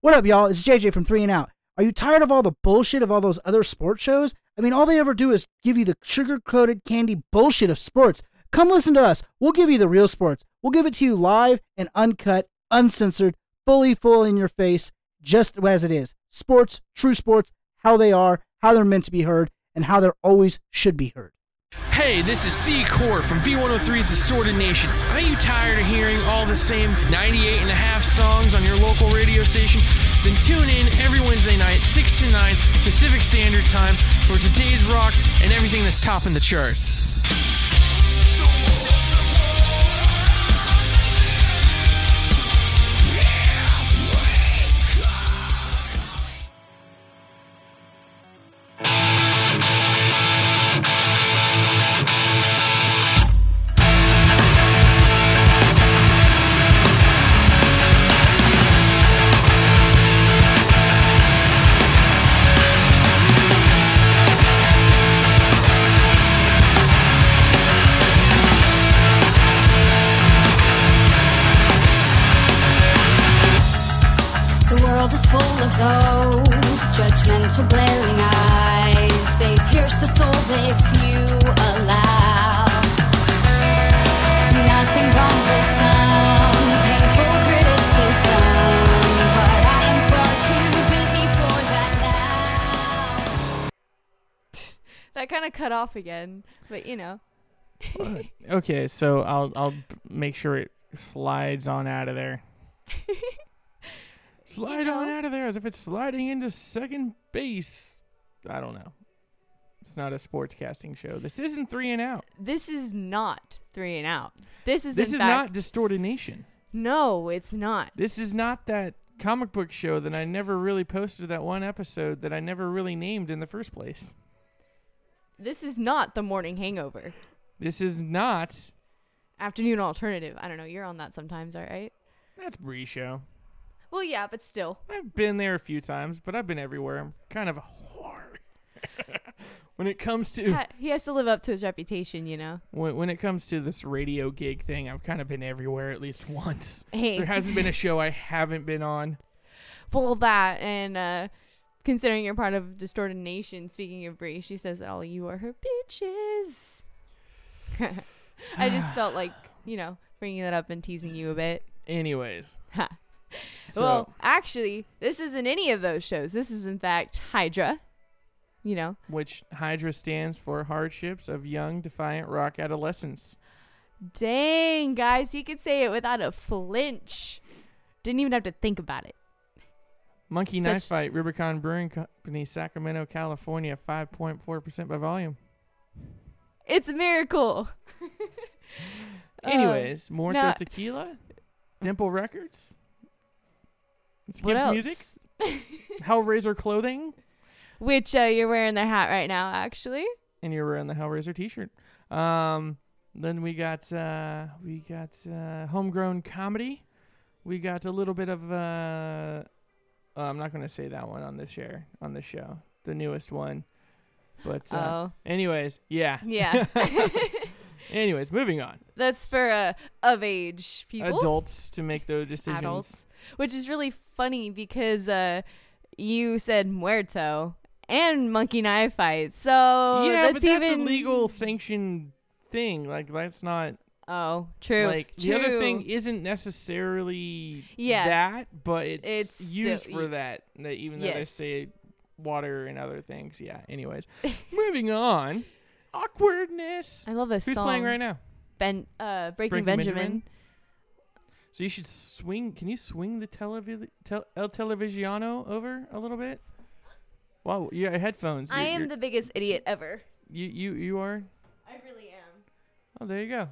What up, y'all? It's JJ from Three and Out. Are you tired of all the bullshit of all those other sports shows? I mean, all they ever do is give you the sugar coated candy bullshit of sports. Come listen to us. We'll give you the real sports. We'll give it to you live and uncut, uncensored, fully full in your face, just as it is. Sports, true sports, how they are, how they're meant to be heard, and how they're always should be heard. Hey, this is Secor from V103's Distorted Nation. Are you tired of hearing all the same 98 and a half songs on your local radio station? Then tune in every Wednesday night, 6 to 9 Pacific Standard Time for today's rock and everything that's topping the charts. Off again, but you know. Okay, so I'll I'll make sure it slides on out of there. Slide on out of there as if it's sliding into second base. I don't know. It's not a sportscasting show. This isn't three and out. This is not three and out. This is This is fact, not Distorted Nation. No, it's not. This is not that comic book show that I never really posted that one episode that I never really named in the first place. This is not the morning hangover. This is not. Afternoon alternative. I don't know. You're on that sometimes, all right? That's Bree show. Well, yeah, but still. I've been there a few times, but I've been everywhere. I'm kind of a whore. when it comes to Ha- he has to live up to his reputation, you know. when, when it comes to this radio gig thing, I've kind of been everywhere at least once. Hey. There hasn't been a show I haven't been on. Well, that and uh considering you're part of Distorted Nation, speaking of Brie, she says that all you are her bitches. I just felt like, you know, bringing that up and teasing you a bit. Anyways, so well, actually, this isn't any of those shows. This is, in fact, Hydra. You know, which Hydra stands for Hardships of Young Defiant Rock Adolescence. dang, guys, he could say it without a flinch. Didn't even have to think about it. Monkey Such- Knife Fight, Rubicon Brewing Company, Sacramento, California, 5.4% by volume. It's a miracle. Uh, Anyways, more now- tequila, Dimple Records, What Skips else? Music, Hellraiser clothing, which uh, you're wearing the hat right now, actually. and you're wearing the Hellraiser T-shirt. Um, then we got uh, we got uh, homegrown comedy. We got a little bit of uh, oh, I'm not going to say that one on this share on this show, the newest one. But uh, Oh, anyways, yeah, yeah. anyways, moving on. That's for uh, of age people, Adults to make those decisions. adults, which is really funny because uh, you said muerto and monkey knife fight. So yeah, that's but that's even a legal sanctioned thing. Like that's not Oh, true. like the other thing isn't necessarily Yeah. that, but it's, It's used so- for that. That even though they say water and other things. Yeah. Anyways, moving on. Awkwardness. I love this Who's song. playing right now? Ben, uh, Breaking, Breaking Benjamin. Benjamin? So you should swing. Can you swing the televi- tel- El Televisiano over a little bit? Wow, you got headphones. I You're- am the biggest idiot ever. you you you are. I really am. Oh, there you go.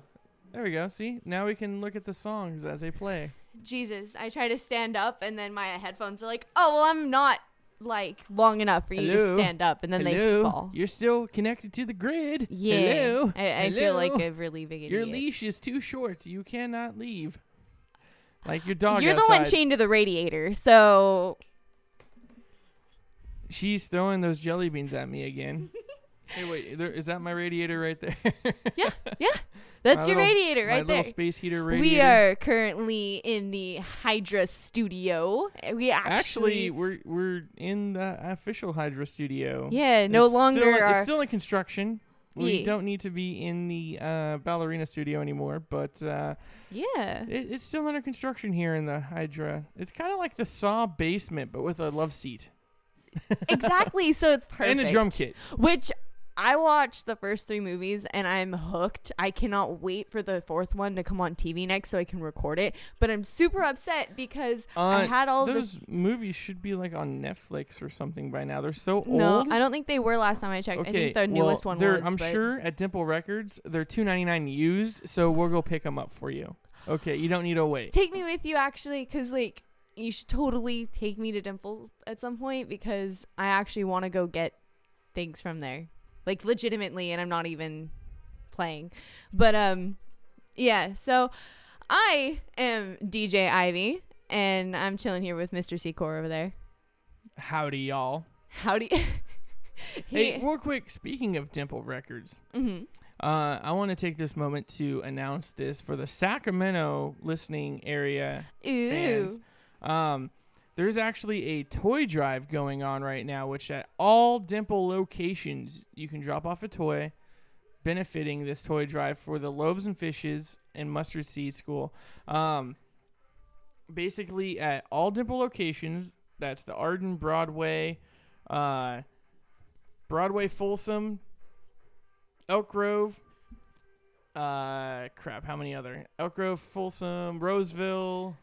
There we go. See, now we can look at the songs as they play. Jesus, I try to stand up and then my headphones are like, oh, well, I'm not like long enough for you to stand up, and then they fall. You're still connected to the grid. Yeah, Hello. I, I feel like a really big idiot. Your leash is too short. You cannot leave. Like your dog You're the one chained to the radiator, so She's throwing those jelly beans at me again. Hey, wait, there, is that my radiator right there? Yeah, yeah. That's My your little- radiator right there. little space heater radiator. We are currently in the Hydra studio. We actually actually, we're we're in the official Hydra studio. yeah, no It's longer Still, are it's still in construction. We Yeah. don't need to be in the uh, ballerina studio anymore, but uh, yeah. it, it's still under construction here in the Hydra. It's kind of like the Saw basement, but with a love seat exactly. So it's perfect. and a drum kit. Which I watched the first three movies and I'm hooked. I cannot wait for the fourth one to come on TV next so I can record it. But I'm super upset because I Uh, had all those this. movies should be like on Netflix or something by now. They're so No, old. I don't think they were last time I checked. Okay, I think the well, newest one was. I'm sure at Dimple Records they're two ninety nine used, so we'll go pick them up for you. Okay, you don't need to wait. Take me with you actually, because like you should totally take me to Dimple at some point because I actually want to go get things from there, like legitimately, and I'm not even playing. But um, yeah. So I am DJ Ivy, and I'm chilling here with Mr. Secor over there. Howdy, y'all. Howdy. Hey, real quick. Speaking of Dimple Records, hmm uh, I want to take this moment to announce this for the Sacramento listening area Ooh. fans. Um, there's actually a toy drive going on right now, which at all Dimple locations you can drop off a toy, benefiting this toy drive for the Loaves and Fishes and Mustard Seed School. Um, basically, at all Dimple locations, that's the Arden, Broadway, uh, Broadway Folsom, Elk Grove. Uh, crap. How many other Elk Grove, Folsom, Roseville,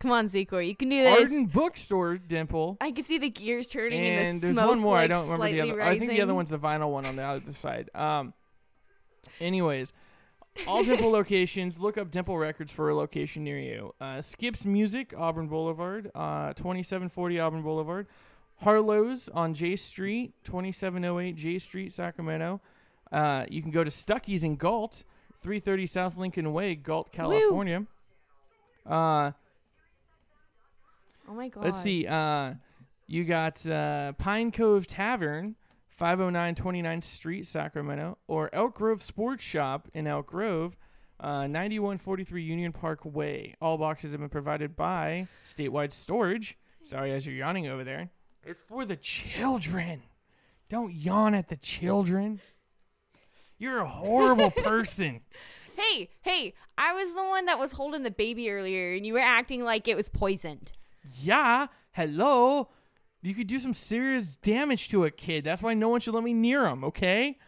Come on, Secor, you can do this. Arden Bookstore, Dimple. I can see the gears turning And and the there's smoke. one more. I don't remember the other. I think the other one's the vinyl one on the other side. Um. Anyways, all Dimple locations. Look up Dimple Records for a location near you. Uh, Skips Music, Auburn Boulevard, uh, 2740 Auburn Boulevard. Harlow's on J Street, 2708 J Street, Sacramento. Uh, you can go to Stucky's in Galt, 330 South Lincoln Way, Galt, California. Uh, Oh my god. Let's see. Uh, you got uh, Pine Cove Tavern, 509 29th Street, Sacramento, or Elk Grove Sports Shop in Elk Grove, uh, 9143 Union Park Way. All boxes have been provided by Statewide Storage. Sorry, as you're yawning over there. It's for the children. Don't yawn at the children. You're a horrible person. Hey, hey, I was the one that was holding the baby earlier and you were acting like it was poisoned. Yeah, hello. You could do some serious damage to a kid. That's why no one should let me near him, okay?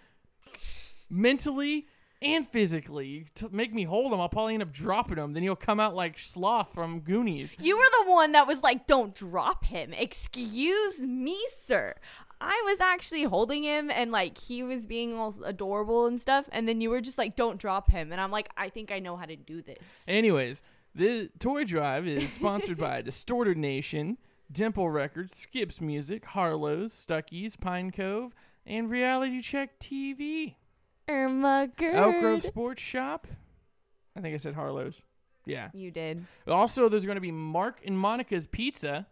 Mentally and physically. You t- make me hold him, I'll probably end up dropping him. Then he'll come out like Sloth from Goonies. You were the one that was like, don't drop him. Excuse me, sir. I was actually holding him and like he was being all adorable and stuff. And then you were just like, don't drop him. And I'm like, I think I know how to do this. Anyways, the toy drive is sponsored by Distorted Nation, Dimple Records, Skips Music, Harlow's, Stucky's, Pine Cove, and Reality Check TV. Irma Gerd. Elk Grove Sports Shop. I think I said Harlow's. Yeah. You did. Also, there's going to be Mark and Monica's Pizza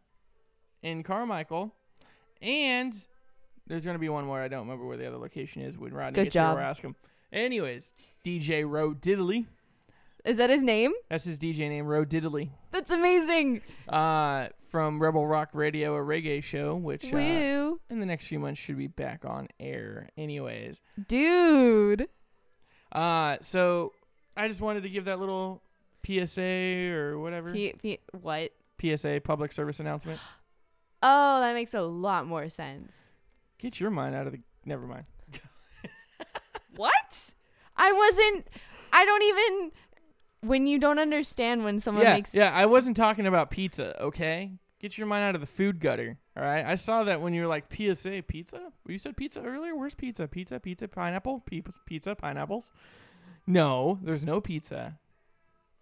in Carmichael, and there's going to be one more. I don't remember where the other location is. When Rodney Good gets job. here, we'll ask him. Anyways, DJ Ro Diddley. Is that his name? That's his DJ name, Ro Diddley. That's amazing. Uh, from Rebel Rock Radio, a reggae show, which uh, in the next few months should be back on air. Anyways, Dude. uh, so I just wanted to give that little PSA or whatever P- P- what? PSA public service announcement. Oh, that makes a lot more sense. Get your mind out of the. Never mind. What? I wasn't. I don't even. When you don't understand when someone yeah, makes. yeah. I wasn't talking about pizza. Okay, get your mind out of the food gutter. All right. I saw that when you were like PSA pizza. You said pizza earlier. Where's pizza? Pizza, pizza, pineapple, pizza, pizza, pineapples. No, there's no pizza.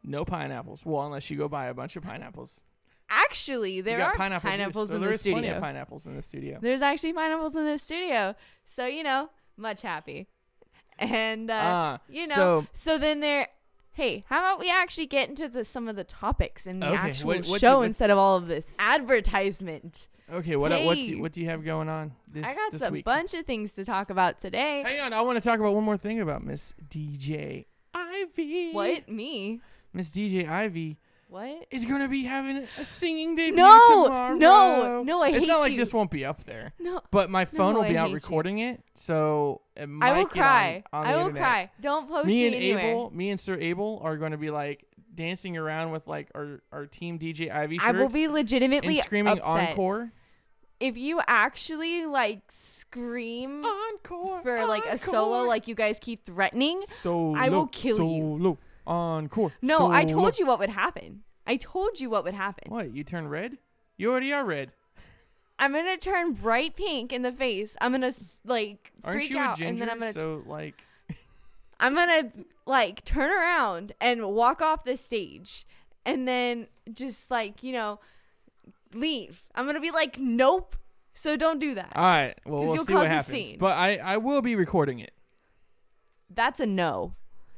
No pineapples. Well, unless you go buy a bunch of pineapples. Actually, there are pineapple juice, pineapples so in there the is plenty studio. of pineapples in the studio. There's actually pineapples in the studio, so you know, much happy. And uh, Ah, you know, so- so, then there. Hey, how about we actually get into the some of the topics in the Okay, actual what- show instead of all of this advertisement? Okay, what uh, what do Hey. you, what do you have going on this I got this a week? bunch of things to talk about today. Hang on, I want to talk about one more thing about Miss DJ Ivy. What? Me? Miss DJ Ivy What? is going to be having a singing debut No, tomorrow. no, no, I hate it. It's hate not like you. this won't be up there, No. but my phone No, will be I out hate you. recording it, so it I will cry. On, on I will internet. cry. Don't post Me and anywhere. Abel, me and Sir Abel are going to be like dancing around with like our our team DJ Ivy shirts I will be legitimately and screaming upset. encore, If you actually like scream encore for like a solo, like you guys keep threatening, solo. I will kill you. Solo, encore. no, I solo. told you what would happen. I told you what would happen. What? You turn red? You already are red. I'm gonna turn bright pink in the face. I'm gonna s- like Aren't freak out, ginger? and then I'm gonna so like, I'm gonna like turn around and walk off the stage, and then just like you know leave. I'm gonna be like, nope. So don't do that. All right. Well, we'll see what happens. But I I will be recording it. That's a no.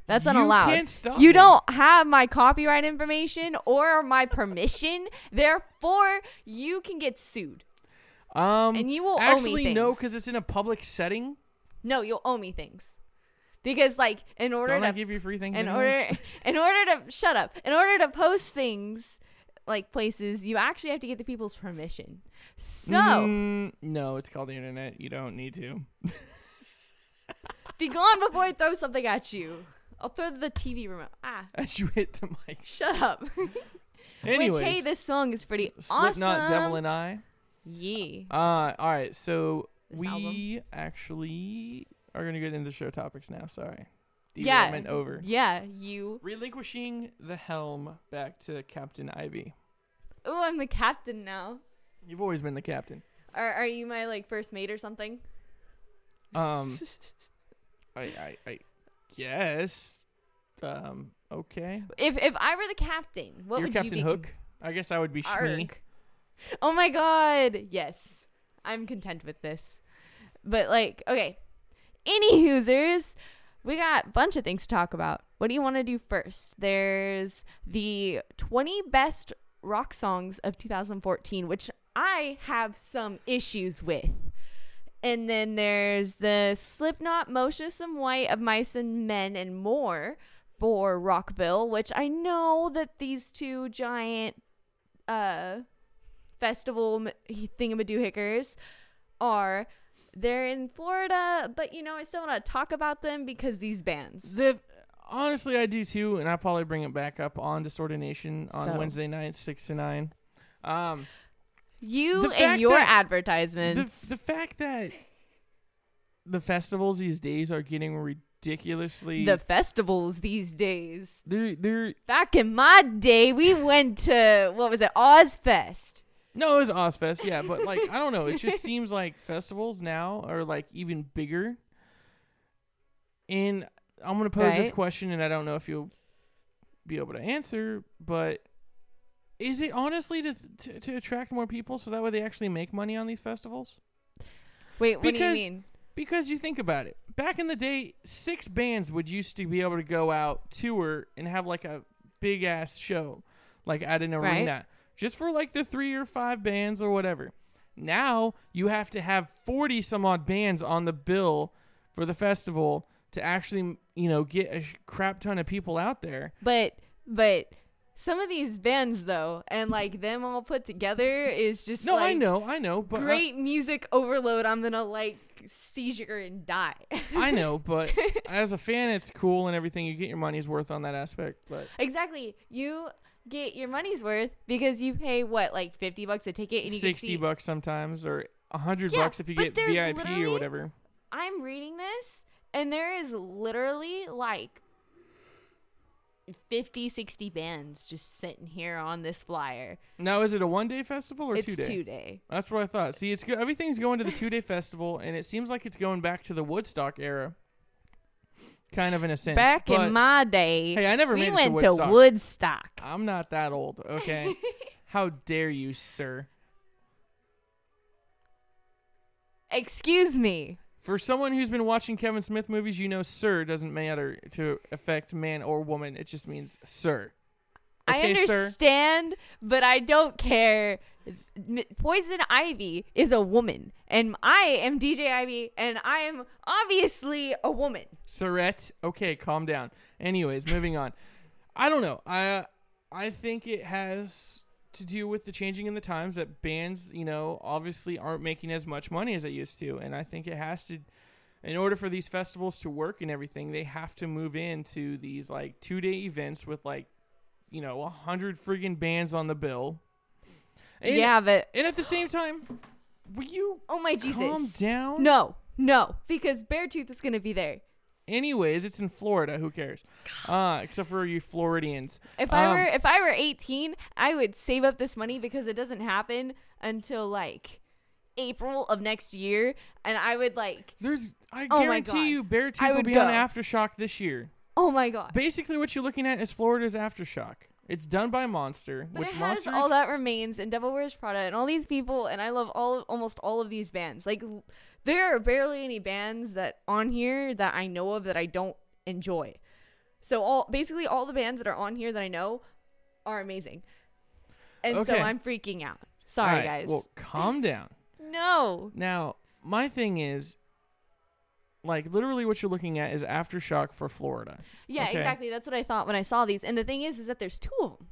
That's You unallowed. can't stop you me. don't have my copyright information or my permission. Therefore, you can get sued. Um, And you will owe me actually no, because it's in a public setting. No, you'll owe me things. Because like in order Don't to I give you free things? in anyways? order in order to shut up in order to post things like places you actually have to get the people's permission so Mm, no, it's called the internet. You don't need to. be gone before i throw something at you i'll throw the tv remote ah As you hit the mic. shut up Anyways, which hey this song is pretty awesome. Slipknot, Devil and I. yeah Uh, all right. So This we actually are gonna get into the show topics now. Sorry, yeah over. yeah you Relinquishing the helm back to Captain Ivy. oh i'm the captain now You've always been the captain. are, are you my like first mate or something Um, I, I, I guess. Um, okay. if if i were the captain what would You're would Captain you be Hook. I guess I would be Shmee. Oh my god. Yes. I'm content with this. But like, okay. Any hoosers, we got a bunch of things to talk about. What do you want to do first? There's the 20 best rock songs of 2014, which I have some issues with. And then there's the Slipknot, Motionless in White of Mice and Men and more for Rockville, which I know that these two giant uh festival thingamadoohickers are they're in Florida, but you know I still want to talk about them because these bands. The honestly, I do too, and I'll probably bring it back up on Distorted Nation on So. Wednesday nights, six to nine. Um, You and your that- the advertisements. the fact that the festivals these days are getting ridiculously The, festivals these days. they're they're Back in my day, we went to what was it, Ozzfest. no, it was Ozzfest, yeah, but like I don't know, it just seems like festivals now are like even bigger. And I'm gonna pose this question, and I don't know if you'll be able to answer, but is it honestly to, to to attract more people so that way they actually make money on these festivals? Wait, what do you Because- mean? Because you think about it, back in the day, six bands would used to be able to go out tour and have like a big ass show, like at an Right. arena, just for like the three or five bands or whatever. Now you have to have forty some odd bands on the bill for the festival to actually, you know, get a crap ton of people out there. But but some of these bands though, and like them all put together is just No, I know, I know, but uh, great music overload. I'm gonna like seizure and die. I know, but as a fan, it's cool and everything. You get your money's worth on that aspect, but. exactly. You get your money's worth because you pay what like 50 bucks a ticket and you 60 see bucks sometimes or a 100 Yeah, bucks if you get VIP or whatever. I'm reading this and there is literally like 50 60 bands just sitting here on this flyer. Now is it a one day festival or it's two day? two day. That's what I thought. See, it's go- everything's going to the two day festival and it seems like it's going back to the Woodstock era. Kind of in a sense. Back but in my day, Hey, I never we it to went Woodstock. to Woodstock. I'm not that old, okay? How dare you, sir? Excuse me. For someone who's been watching Kevin Smith movies, you know sir doesn't matter to affect man or woman. It just means sir. I Okay, sir. understand, but I don't care Poison Ivy is a woman, and I am DJ Ivy, and I am obviously a woman. Surrette. Okay, calm down. Anyways, moving on. I don't know. I I think it has to do with the changing in the times that bands, you know, obviously aren't making as much money as they used to, and I think it has to. In order for these festivals to work and everything, they have to move into these like two day events with like, you know, a hundred friggin' bands on the bill. And, yeah, but And at the same time, will you oh my Jesus, calm down? no, no, because Beartooth is gonna be there. Anyways, it's in Florida. Who cares? Uh, except for you Floridians. If I Um, were if I were 18, I would save up this money because it doesn't happen until like April of next year, and I would like, There's, I Oh guarantee you, Bear Teeth will be on. Aftershock this year. oh my god. Basically, what you're looking at is Florida's Aftershock. It's done by Monster, But which it has Monster all that remains and Devil Wears Prada and all these people, and I love all almost all of these bands. Like, there are barely any bands that on here that I know of that I don't enjoy. So all basically all the bands that are on here that I know are amazing, and so I'm freaking out. Sorry, Alright, guys. Well, calm down. no. Now, my thing is, like, literally, what you're looking at is Aftershock for Florida. Yeah, Okay. exactly. That's what I thought when I saw these. And the thing is, is that there's two of them.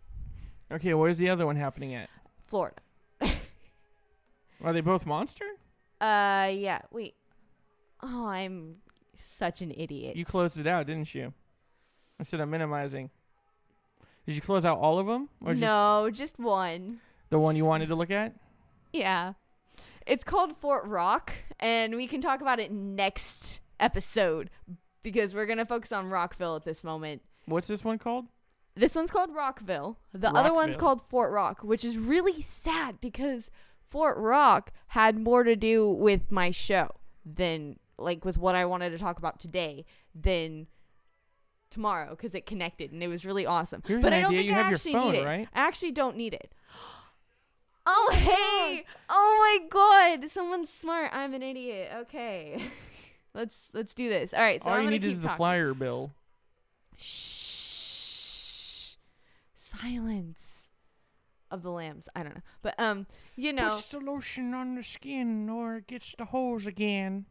Okay, where's the other one happening at? Florida. Are they both Monster? Uh, yeah. Wait. Oh, I'm such an idiot. You closed it out, didn't you? Instead of minimizing. Did you close out all of them, or no, just one. the one you wanted to look at? Yeah. It's called Fort Rock, and we can talk about it next episode because we're going to focus on Rockville at this moment. What's this one called? This one's called Rockville. The other one's called Fort Rock, which is really sad because Fort Rock had more to do with my show than like with what I wanted to talk about today than tomorrow because it connected and it was really awesome. Here's but an I don't idea. think You I have your actually phone, need it. right? I actually don't need it. Oh hey! Oh my god! Someone's smart. I'm an idiot. Okay, let's let's do this. All right. So All I'm you need keep is the talking. flyer bill. Shh. Silence of the lambs. I don't know, but um, you know, Puts the lotion on the skin, or it gets the holes again.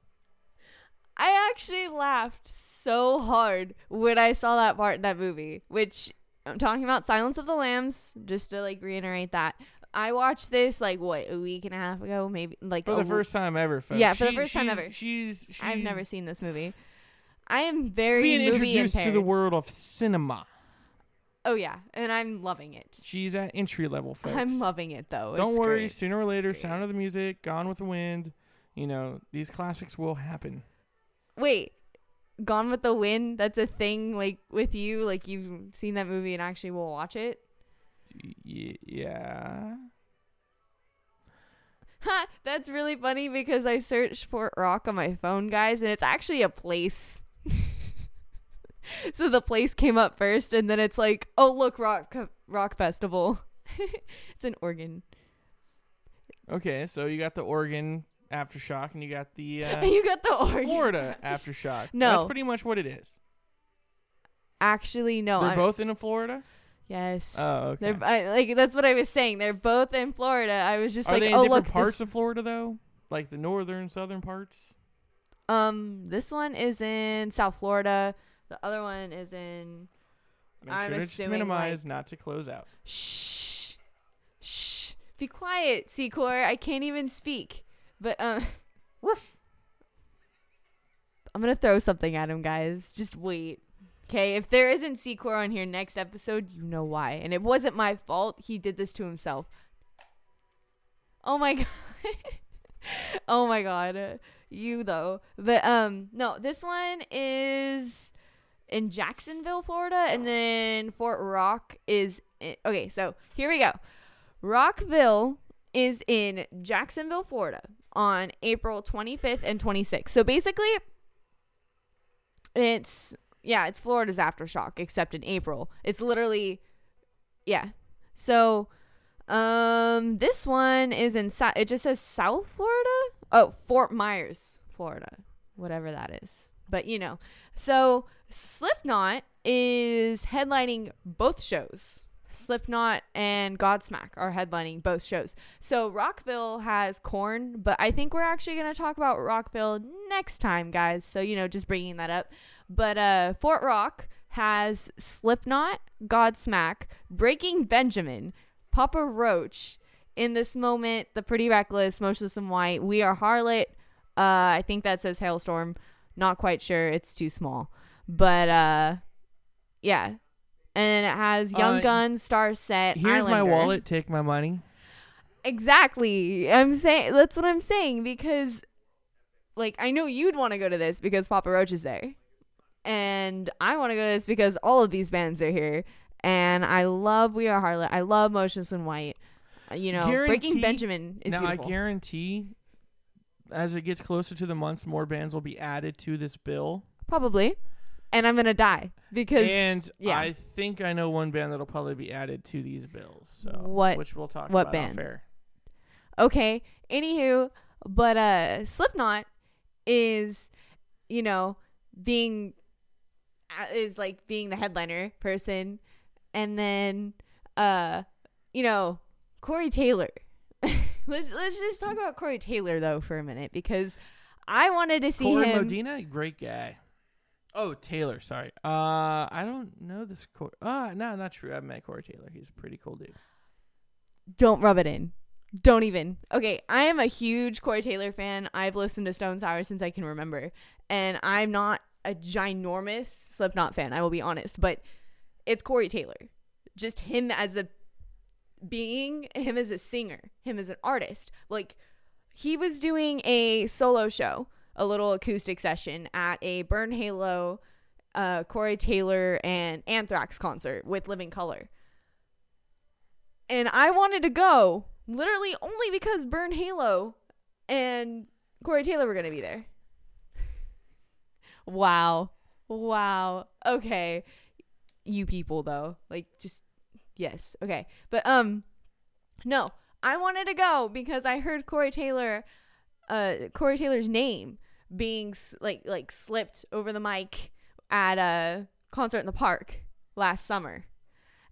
I actually laughed so hard when I saw that part in that movie. Which I'm talking about Silence of the Lambs. Just to like reiterate that. I watched this like what a week and a half ago, maybe like For the first time ever, folks. Yeah, for the She- first time ever. She's, she's I've never seen this movie. I am very being introduced to the world of cinema. Oh yeah, and I'm loving it. She's at entry level, folks. I'm loving it though. Don't It's worry, great. sooner or later. Sound of the Music, Gone with the Wind, you know, these classics will happen. Wait, Gone with the Wind. That's a thing. Like with you, like you've seen that movie and actually will watch it. Y- yeah. Ha! That's really funny because I searched Fort Rock on my phone, guys, and it's actually a place. so the place came up first, and then it's like, oh look, rock rock festival. it's in Oregon. Okay, so you got the Oregon aftershock, and you got the uh, you got the Oregon. Florida aftershock. No. that's pretty much what it is. Actually, no. They're I'm- both in Florida. Yes. Oh, okay. They're I, like that's what I was saying. They're both in Florida. I was just Are like, they in oh different look, parts of Florida though? Like the northern, southern parts? um, this one is in South Florida. The other one is in. Make I'm sure to just minimize, not to close out. Shh, shh. Be quiet, Secor. I can't even speak. But um, Woof. I'm gonna throw something at him, guys. Just wait. Okay, if there isn't Secor on here next episode, you know why. And it wasn't my fault. He did this to himself. Oh my god. oh my god. You though. But um no, this one is in Jacksonville, Florida, and then Fort Rock is in, okay, so here we go. Rockville is in Jacksonville, Florida on April 25th and 26th. So basically it's yeah, it's Florida's aftershock except in April. It's literally yeah. So um this one is in it just says South Florida? Oh, Fort Myers, Florida. Whatever that is. But you know. So Slipknot is headlining both shows. Slipknot and Godsmack are headlining both shows. So Rockville has Korn, but I think we're actually going to talk about Rockville next time, guys. So, you know, just bringing that up. But uh Fort Rock has Slipknot, Godsmack, Breaking Benjamin, Papa Roach, in this moment, The Pretty Reckless, Motionless in White, We Are Harlot. Uh, I think that says Halestorm. Not quite sure. It's too small. But uh, yeah. And it has Young Uh, Guns, Starset. Here's my wallet. Take my money. Exactly. I'm saying that's what I'm saying because like I know you'd want to go to this because Papa Roach is there. And I want to go to this because all of these bands are here. And I love We Are Harlot. I love Motionless in White. Uh, You know, Breaking Benjamin is now beautiful. I guarantee, as it gets closer to the months, more bands will be added to this bill. Probably. And I'm gonna die because And yeah. I think I know one band that'll probably be added to these bills. So What- Which we'll talk what about band? off air. okay. Anywho, but uh, Slipknot is, you know, being uh, is like being the headliner person, and then uh, you know, Corey Taylor. let's let's just talk about Corey Taylor though for a minute because I wanted to see Corey him. Modena, great guy. Oh, Taylor. Sorry. Uh, I don't know this. Cor- uh, no, not true. I've met Corey Taylor. He's a pretty cool dude. don't rub it in. Don't even. Okay, I am a huge Corey Taylor fan. I've listened to Stone Sour since I can remember. And I'm not a ginormous Slipknot fan, I will be honest, but it's Corey Taylor. Just him as a being, him as a singer, him as an artist. Like he was doing a solo show, a little acoustic session at a Burn Halo uh Corey Taylor and Anthrax concert with Living Colour and I wanted to go literally only because Burn Halo and Corey Taylor were gonna be there. Wow. Wow. Okay. You people though. Like just yes. Okay. But um no. I wanted to go because I heard Corey Taylor uh Corey Taylor's name being like like slipped over the mic at a concert in the park last summer.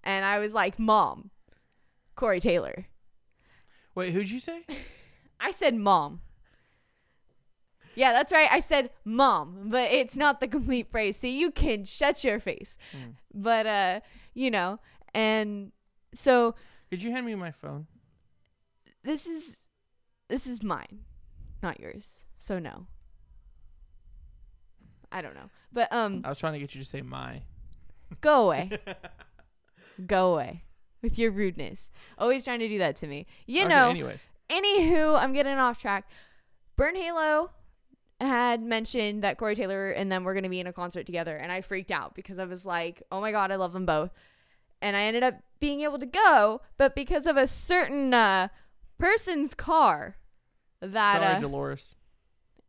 And I was like, "Mom, Corey Taylor." Wait, who'd you say? I said mom. Yeah, that's right. I said mom, but it's not the complete phrase, so you can shut your face. But uh, you know, and so Could you hand me my phone? this is this is mine, not yours. So no. I don't know. But um I was trying to get you to say my. go away. go away with your rudeness. Always trying to do that to me. You Okay, know. Anyways, Anywho, I'm getting off track. Burn Halo had mentioned that Corey Taylor and them were going to be in a concert together, and I freaked out because I was like, oh my God, I love them both. And I ended up being able to go, but because of a certain uh, person's car that sorry, uh, Dolores.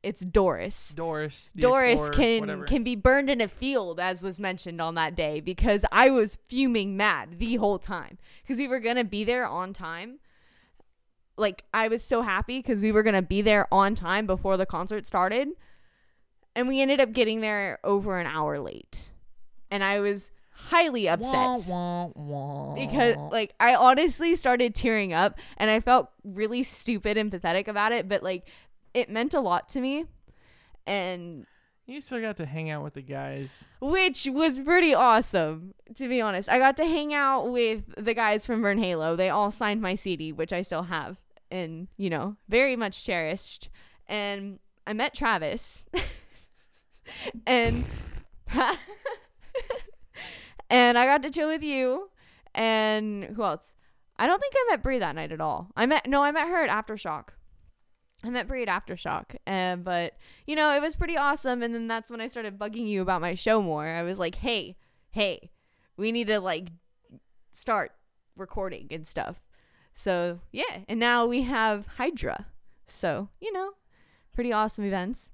It's Doris. Doris. Doris Explorer, can whatever. can be burned in a field as was mentioned on that day because I was fuming mad the whole time because we were going to be there on time. Like I was so happy cuz we were going to be there on time before the concert started and we ended up getting there over an hour late. And I was highly upset Wah, wah, wah. because like I honestly started tearing up and I felt really stupid and pathetic about it, but like it meant a lot to me. And you still got to hang out with the guys. which was pretty awesome to be honest. I got to hang out with the guys from Burn Halo. They all signed my CD, which I still have and, you know, very much cherished. And I met Travis. and and I got to chill with you and who else? I don't think I met Brie that night at all. I met no, I met her at Aftershock. I met Brie at Aftershock, and but you know it was pretty awesome. And then that's when I started bugging you about my show more. I was like, hey, hey, we need to like start recording and stuff. So yeah, and now we have Hydra. So you know, pretty awesome events.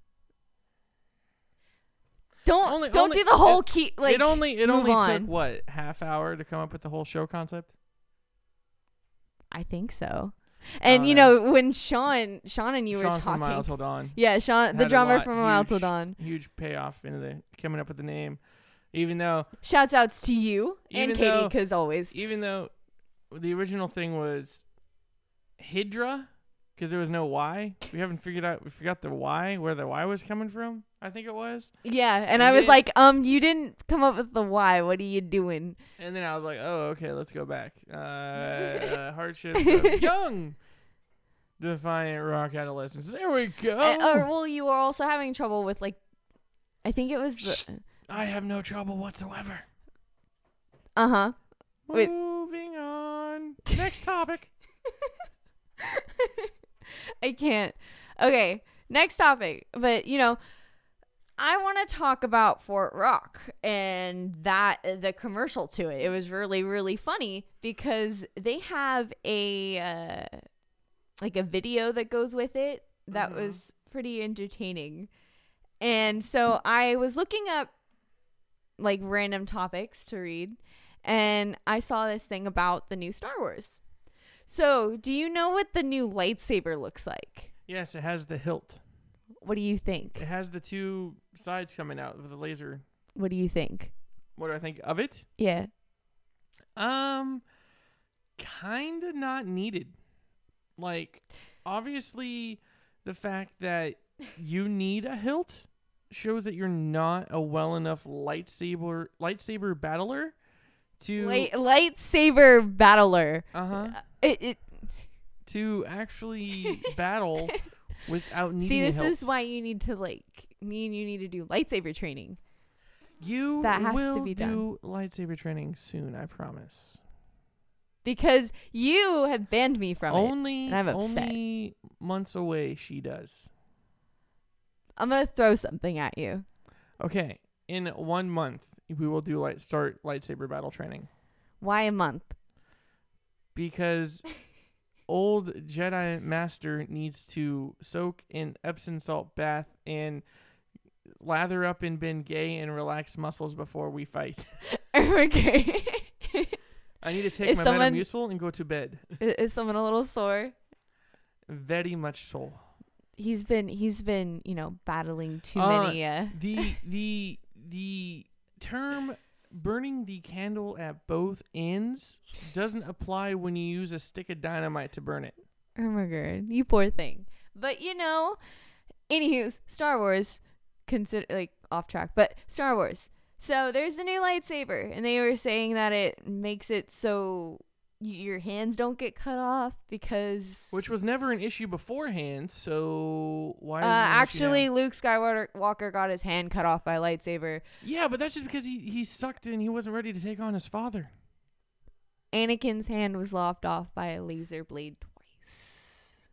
Don't Only- don't only- do the whole it- key like it only it only on. took what half hour to come up with the whole show concept. I think so. And Oh, you know when Sean Sean and you Sean were from talking, Mile Till Dawn. yeah, Sean the had a drummer lot- from A Mile Till huge- Dawn. Huge payoff into the coming up with the name. Even though, Shouts outs to you and Even Katie, though- because always. even though the original thing was Hydra, because there was no Y. We haven't figured out. We forgot the Y, where the Y was coming from. I think it was. Yeah, and, And I was then- like, um, you didn't come up with the why. What are you doing? And then I was like, oh, okay, let's go back. Uh, hardships of young, defiant rock adolescents. There we go. Uh, or well, you were also having trouble with like, I think it was the. I have no trouble whatsoever. Uh huh. Wait. Moving on. Next topic. I can't. Okay, next topic. But you know, I want to talk about Fort Rock and that the commercial to it. It was really really funny because they have a uh, like a video that goes with it that Mhm. was pretty entertaining. And so I was looking up like random topics to read and I saw this thing about the new Star Wars. So, do you know what the new lightsaber looks like? Yes, it has the hilt. What do you think? It has the two sides coming out of the laser. What do you think? What do I think of it? Yeah. Um, kind of not needed. Like, obviously, the fact that you need a hilt shows that you're not a well enough lightsaber lightsaber battler to Light, lightsaber battler. uh huh It, it to actually battle without needing See, this hilt. is why you need to like me and you need to do lightsaber training. you that has to be done. do lightsaber training soon. I promise. Because you have banned me from it. only upset. only months away. She does. I'm gonna throw something at you. Okay, in one month we will do light start lightsaber battle training Why a month? because old Jedi Master needs to soak in Epsom salt bath and lather up in Bengay and relax muscles before we fight. okay. I need to take Is my someone- Metamucil and go to bed. is, is someone a little sore? Very much so. He's been he's been you know battling too Uh, many. Uh, the the the term burning the candle at both ends doesn't apply when you use a stick of dynamite to burn it. oh my god, you poor thing. But you know, anywho's Star Wars. Consider like off track, but Star Wars. So there's the new lightsaber, and they were saying that it makes it so your hands don't get cut off because Which was never an issue beforehand, so why uh, is issue actually? Luke Skywalker Walker got his hand cut off by a lightsaber. Yeah, but that's just because he, he sucked and he wasn't ready to take on his father. Anakin's hand was lopped off by a laser blade twice.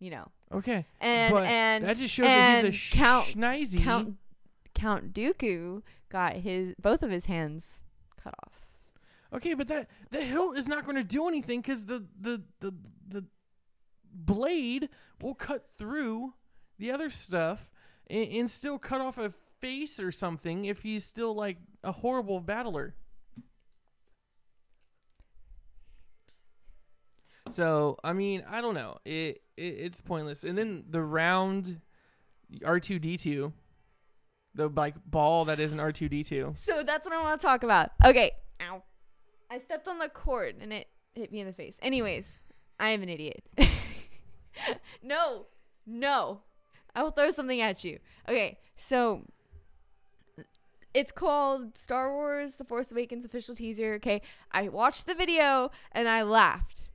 You know, Okay. and but and that just shows that he's a Count schneezy. Count Count Dooku got his both of his hands cut off. Okay, but that the hilt is not going to do anything because the, the the the blade will cut through the other stuff and, and still cut off a face or something if he's still like a horrible battler. So I mean, I don't know. It, it it's pointless. And then the round R two D two, the like ball that isn't R two D two. So that's what I want to talk about. Okay. Ow. I stepped on the cord and it hit me in the face. Anyways, I am an idiot. no. No. I will throw something at you. Okay. So it's called Star Wars The Force Awakens official teaser. Okay. I watched the video and I laughed.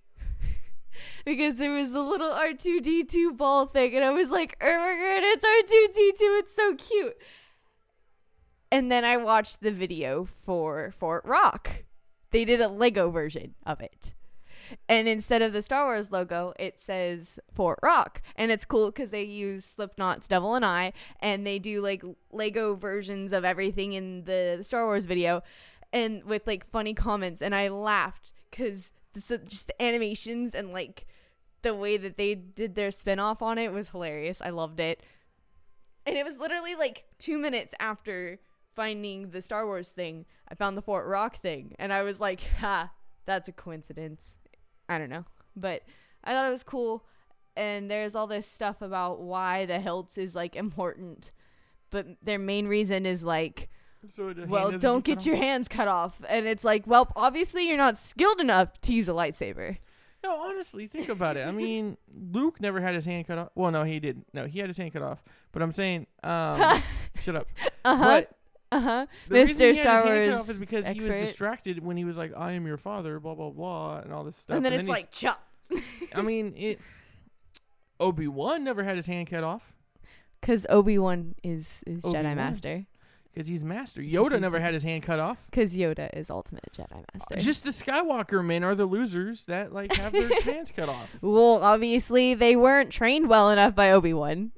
because there was the little R2D2 ball thing and I was like, "Oh my god, it's R2D2. It's so cute." And then I watched the video for Fort Rock. They did a Lego version of it. And instead of the Star Wars logo, it says Fort Rock. And it's cool because they use Slipknot's Devil and I, and they do like Lego versions of everything in the Star Wars video, and with like funny comments. And I laughed because just the animations and like the way that they did their spin off on it was hilarious. I loved it. And it was literally like two minutes after finding the Star Wars thing, I found the Fort Rock thing, and I was like, "Ha, that's a coincidence." I don't know, but I thought it was cool. And there's all this stuff about why the hilt is like important, but their main reason is like, So well, don't cut get your hands cut off. And it's like, well, obviously you're not skilled enough to use a lightsaber. No, honestly, think about it. I mean, Luke never had his hand cut off. Well, no, he didn't. No, he had his hand cut off. But I'm saying, um, shut up. Uh huh. But Uh huh. the reason Mr. he had Star his hand cut Wars off is because he was distracted when he was like, "I am your father," blah blah blah, and all this stuff. And then it's he's- like chop. I mean, it. Obi Wan never had his hand cut off Because Obi Wan is is Obi-Wan. Jedi Master. because he's master. Yoda he's never had his hand cut off. Because Yoda is ultimate Jedi Master. Just the Skywalker men are the losers that like have their hands cut off. well, obviously they weren't trained well enough by Obi Wan,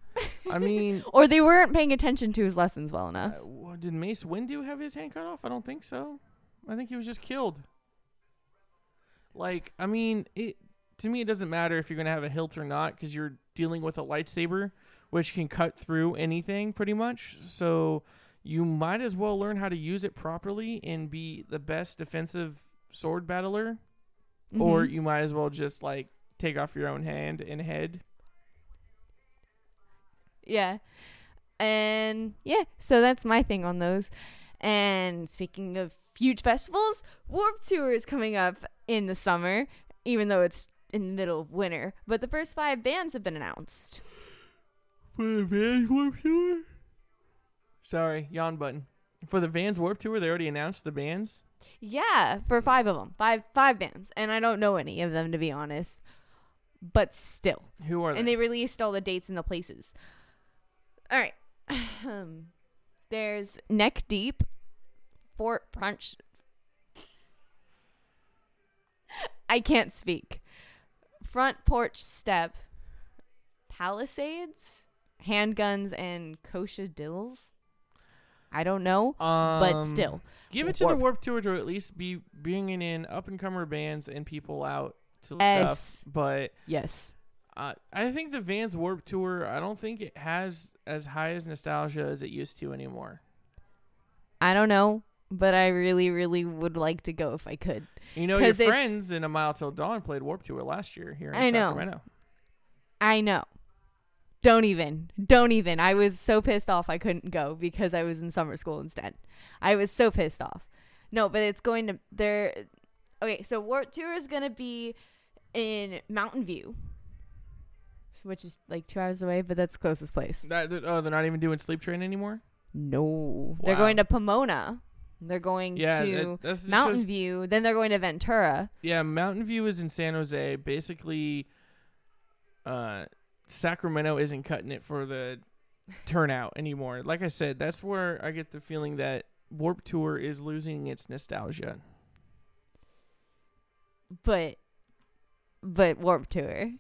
I mean, or they weren't paying attention to his lessons well uh, wha- did Mace Windu have his hand cut off? I don't think so. I think he was just killed. Like, I mean, it to me it doesn't matter if you're gonna have a hilt or not because you're dealing with a lightsaber, which can cut through anything pretty much. So you might as well learn how to use it properly and be the best defensive sword battler, or Mhm. you might as well just like take off your own hand and head. Yeah. And yeah, so that's my thing on those. And speaking of huge festivals, Warped Tour is coming up in the summer, even though it's in the middle of winter. But the first five bands have been announced. For the Vans Warped Tour? Sorry, yawn button. For the Vans Warped Tour, they already announced the bands. Yeah, for five of them, five five bands, and I don't know any of them to be honest. But still, Who are they? and they? released all the dates and the places. All right, there's Neck Deep, Fort Punch. I can't speak. Front Porch Step, Palisades, Handguns, and Kosha Dillz. I don't know, but Um, still. give it to the Warp- Warped Tour to at least be bringing in up and comer bands and people out to Yes. stuff. But Yes. Uh, I think the Vans Warped Tour, I don't think it has as high as nostalgia as it used to anymore. I don't know, but I really, really would like to go if I could. You know, your friends in A Mile Till Dawn played Warped Tour last year here in I know. Sacramento. I know. Don't even. Don't even. I was so pissed off I couldn't go because I was in summer school instead. I was so pissed off. No, but it's going to there Okay, so Warped Tour is going to be in Mountain View, which is like 2 hours away, but that's the closest place. That, that- oh, they're not even doing Sleep Train anymore? No. They're Wow. going to Pomona. They're going Yeah, to that, that's just Mountain shows- View, then they're going to Ventura. Yeah, Mountain View is in San Jose. Basically, uh, Sacramento isn't cutting it for the turnout anymore. Like I said, that's where I get the feeling that Warped Tour is losing its nostalgia. but but Warped Tour.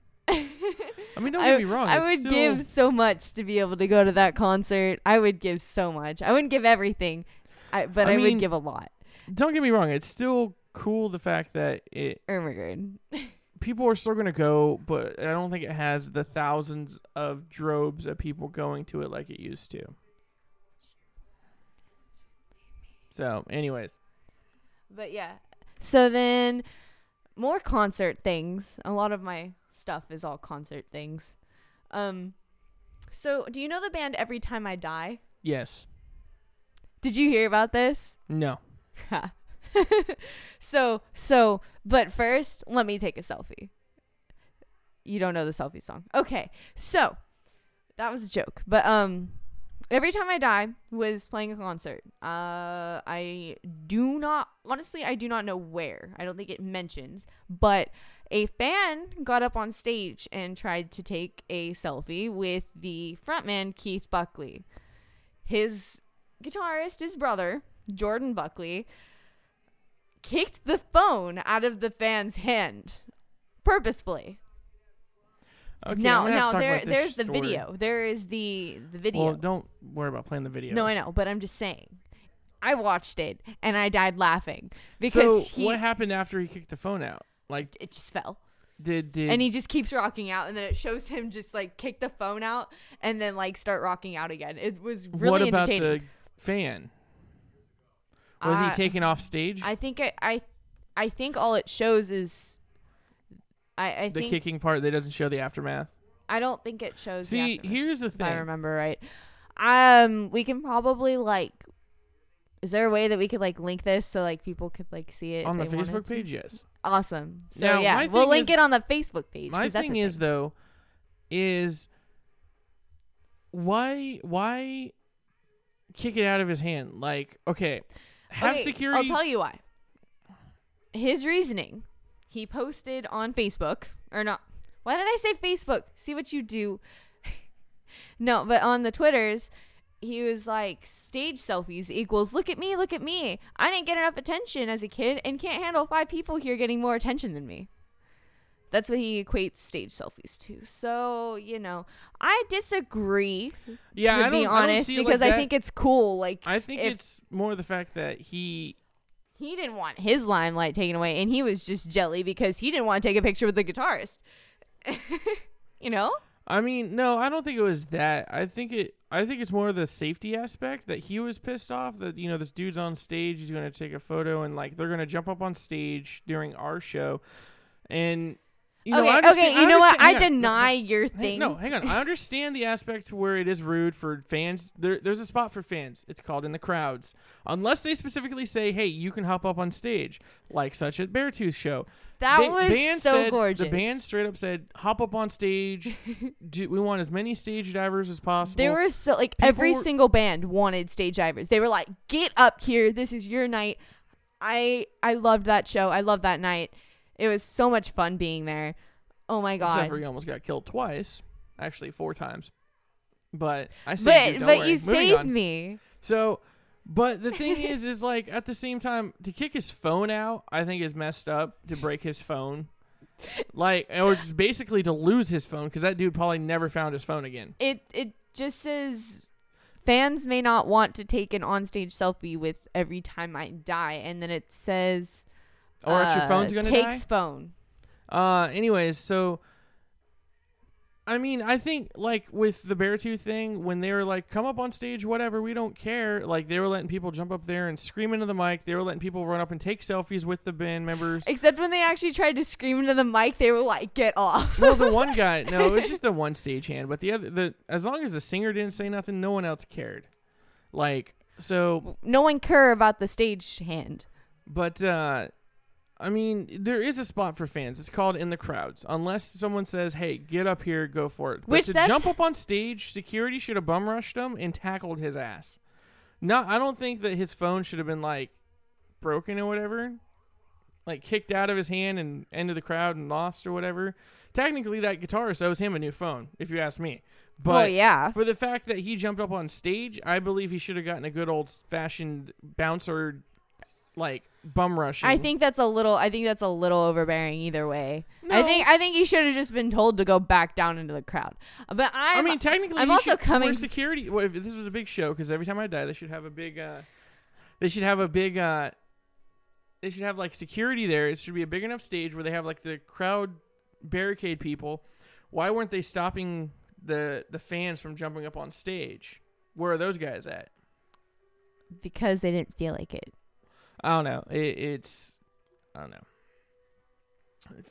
I mean, don't I, get me wrong. I would still- give so much to be able to go to that concert. I would give so much. I wouldn't give everything, I, but I I, mean- would give a lot. Don't get me wrong. It's still cool the fact that it Ermagerd. people are still gonna go, but I don't think it has the thousands of droves of people going to it like it used to. So, anyways, But yeah. So then, more concert things. A lot of my stuff is all concert things. Um. So, do you know the band Every Time I Die? yes, Did you hear about this? no. so so but first let me take a selfie you don't know the selfie song okay so that was a joke but um every time i die was playing a concert uh i do not honestly i do not know where i don't think it mentions but a fan got up on stage and tried to take a selfie with the frontman keith buckley his guitarist his brother jordan buckley kicked the phone out of the fan's hand purposefully. Okay, now, I'm gonna have now there, there's the video. There is the the video. Well, don't worry about playing the video. no, I know, but I'm just saying. I watched it and I died laughing because so he what happened after he kicked the phone out? Like, it just fell. did did And he just keeps rocking out and then it shows him just like kick the phone out and then like start rocking out again. It was really what about the fan? Was he taken off stage? I think I, I I think all it shows is I I the think kicking part that doesn't show the aftermath. I don't think it shows the See, aftermath. here's the if I remember right. Um, we can probably like Is there a way that we could like link this so like people could like see it on the Facebook page, yes. Awesome. So Now, yeah, my we'll thing link is- it on the Facebook page. My 'cause that's a thing is though, is why why kick it out of his hand? Like, okay, have Okay, security. I'll tell you why. His reasoning. He posted on Facebook or not. Why did I say Facebook? See what you do. no, but on the Twitters, he was like stage selfies equals look at me, look at me. I didn't get enough attention as a kid and can't handle five people here getting more attention than me. That's what he equates stage selfies to. So, you know, I disagree yeah, to I don't, be I honest see because like I think it's cool like I think if- it's more the fact that he he didn't want his limelight taken away and he was just jelly because he didn't want to take a picture with the guitarist you know I mean, no, I don't think it was that. I think it. I think it's more the safety aspect that he was pissed off that you know this dude's on stage. He's going to take a photo and like they're going to jump up on stage during our show, and you know, I okay okay you know what i on. Deny your Hang, thing no, hang on. I understand the aspect where it is rude for fans. There, there's a spot for fans. It's called in the crowds, unless they specifically say, "Hey, you can hop up on stage," like such at Beartooth show. that Ba- was band so said, gorgeous The band straight up said, "Hop up on stage. Do, we want as many stage divers as possible." there were so like People every were- single band wanted stage divers they were like get up here this is your night i i loved that show i loved that night it was so much fun being there oh my god Except for he almost got killed twice, actually four times. But I saved but you. Don't but worry. you Moving saved on. me So, but the thing is, is like at the same time to kick his phone out, I think is messed up to break his phone, like or just basically to lose his phone because that dude probably never found his phone again. it it just says fans may not want to take an onstage selfie with every time I die, and then it says Or it's your uh, phone's gonna takes die. phone. Uh, anyways, so I mean, I think like with the Beartooth thing, when they were like, "Come up on stage, whatever, we don't care," like they were letting people jump up there and scream into the mic. They were letting people run up and take selfies with the band members. Except when they actually tried to scream into the mic, they were like, "Get off!" well, the one guy, no, it was just the one stagehand, but the other, the as long as the singer didn't say nothing, no one else cared. Like so, no one care about the stage hand. but uh I mean, there is a spot for fans. It's called in the crowds. Unless someone says, "Hey, get up here, go for it." But Which to that's- jump up on stage, security should have bum rushed him and tackled his ass. No, I don't think that his phone should have been like broken or whatever, like kicked out of his hand and into the crowd and lost or whatever. Technically, that guitarist owes him a new phone, if you ask me. Oh, but oh yeah, for the fact that he jumped up on stage, I believe he should have gotten a good old fashioned bouncer, like bum rushing. I think that's a little. I think that's a little overbearing either way. I think I think he should have just been told to go back down into the crowd. But I'm, I mean, technically, I'm also should, coming- for security. Well, if this was a big show, because every time I die, they should have a big. uh They should have a big. uh They should have like security there. It should be a big enough stage where they have like the crowd barricade people. Why weren't they stopping the the fans from jumping up on stage? Where are those guys at? because they didn't feel like it. I don't know. It, it's I don't know.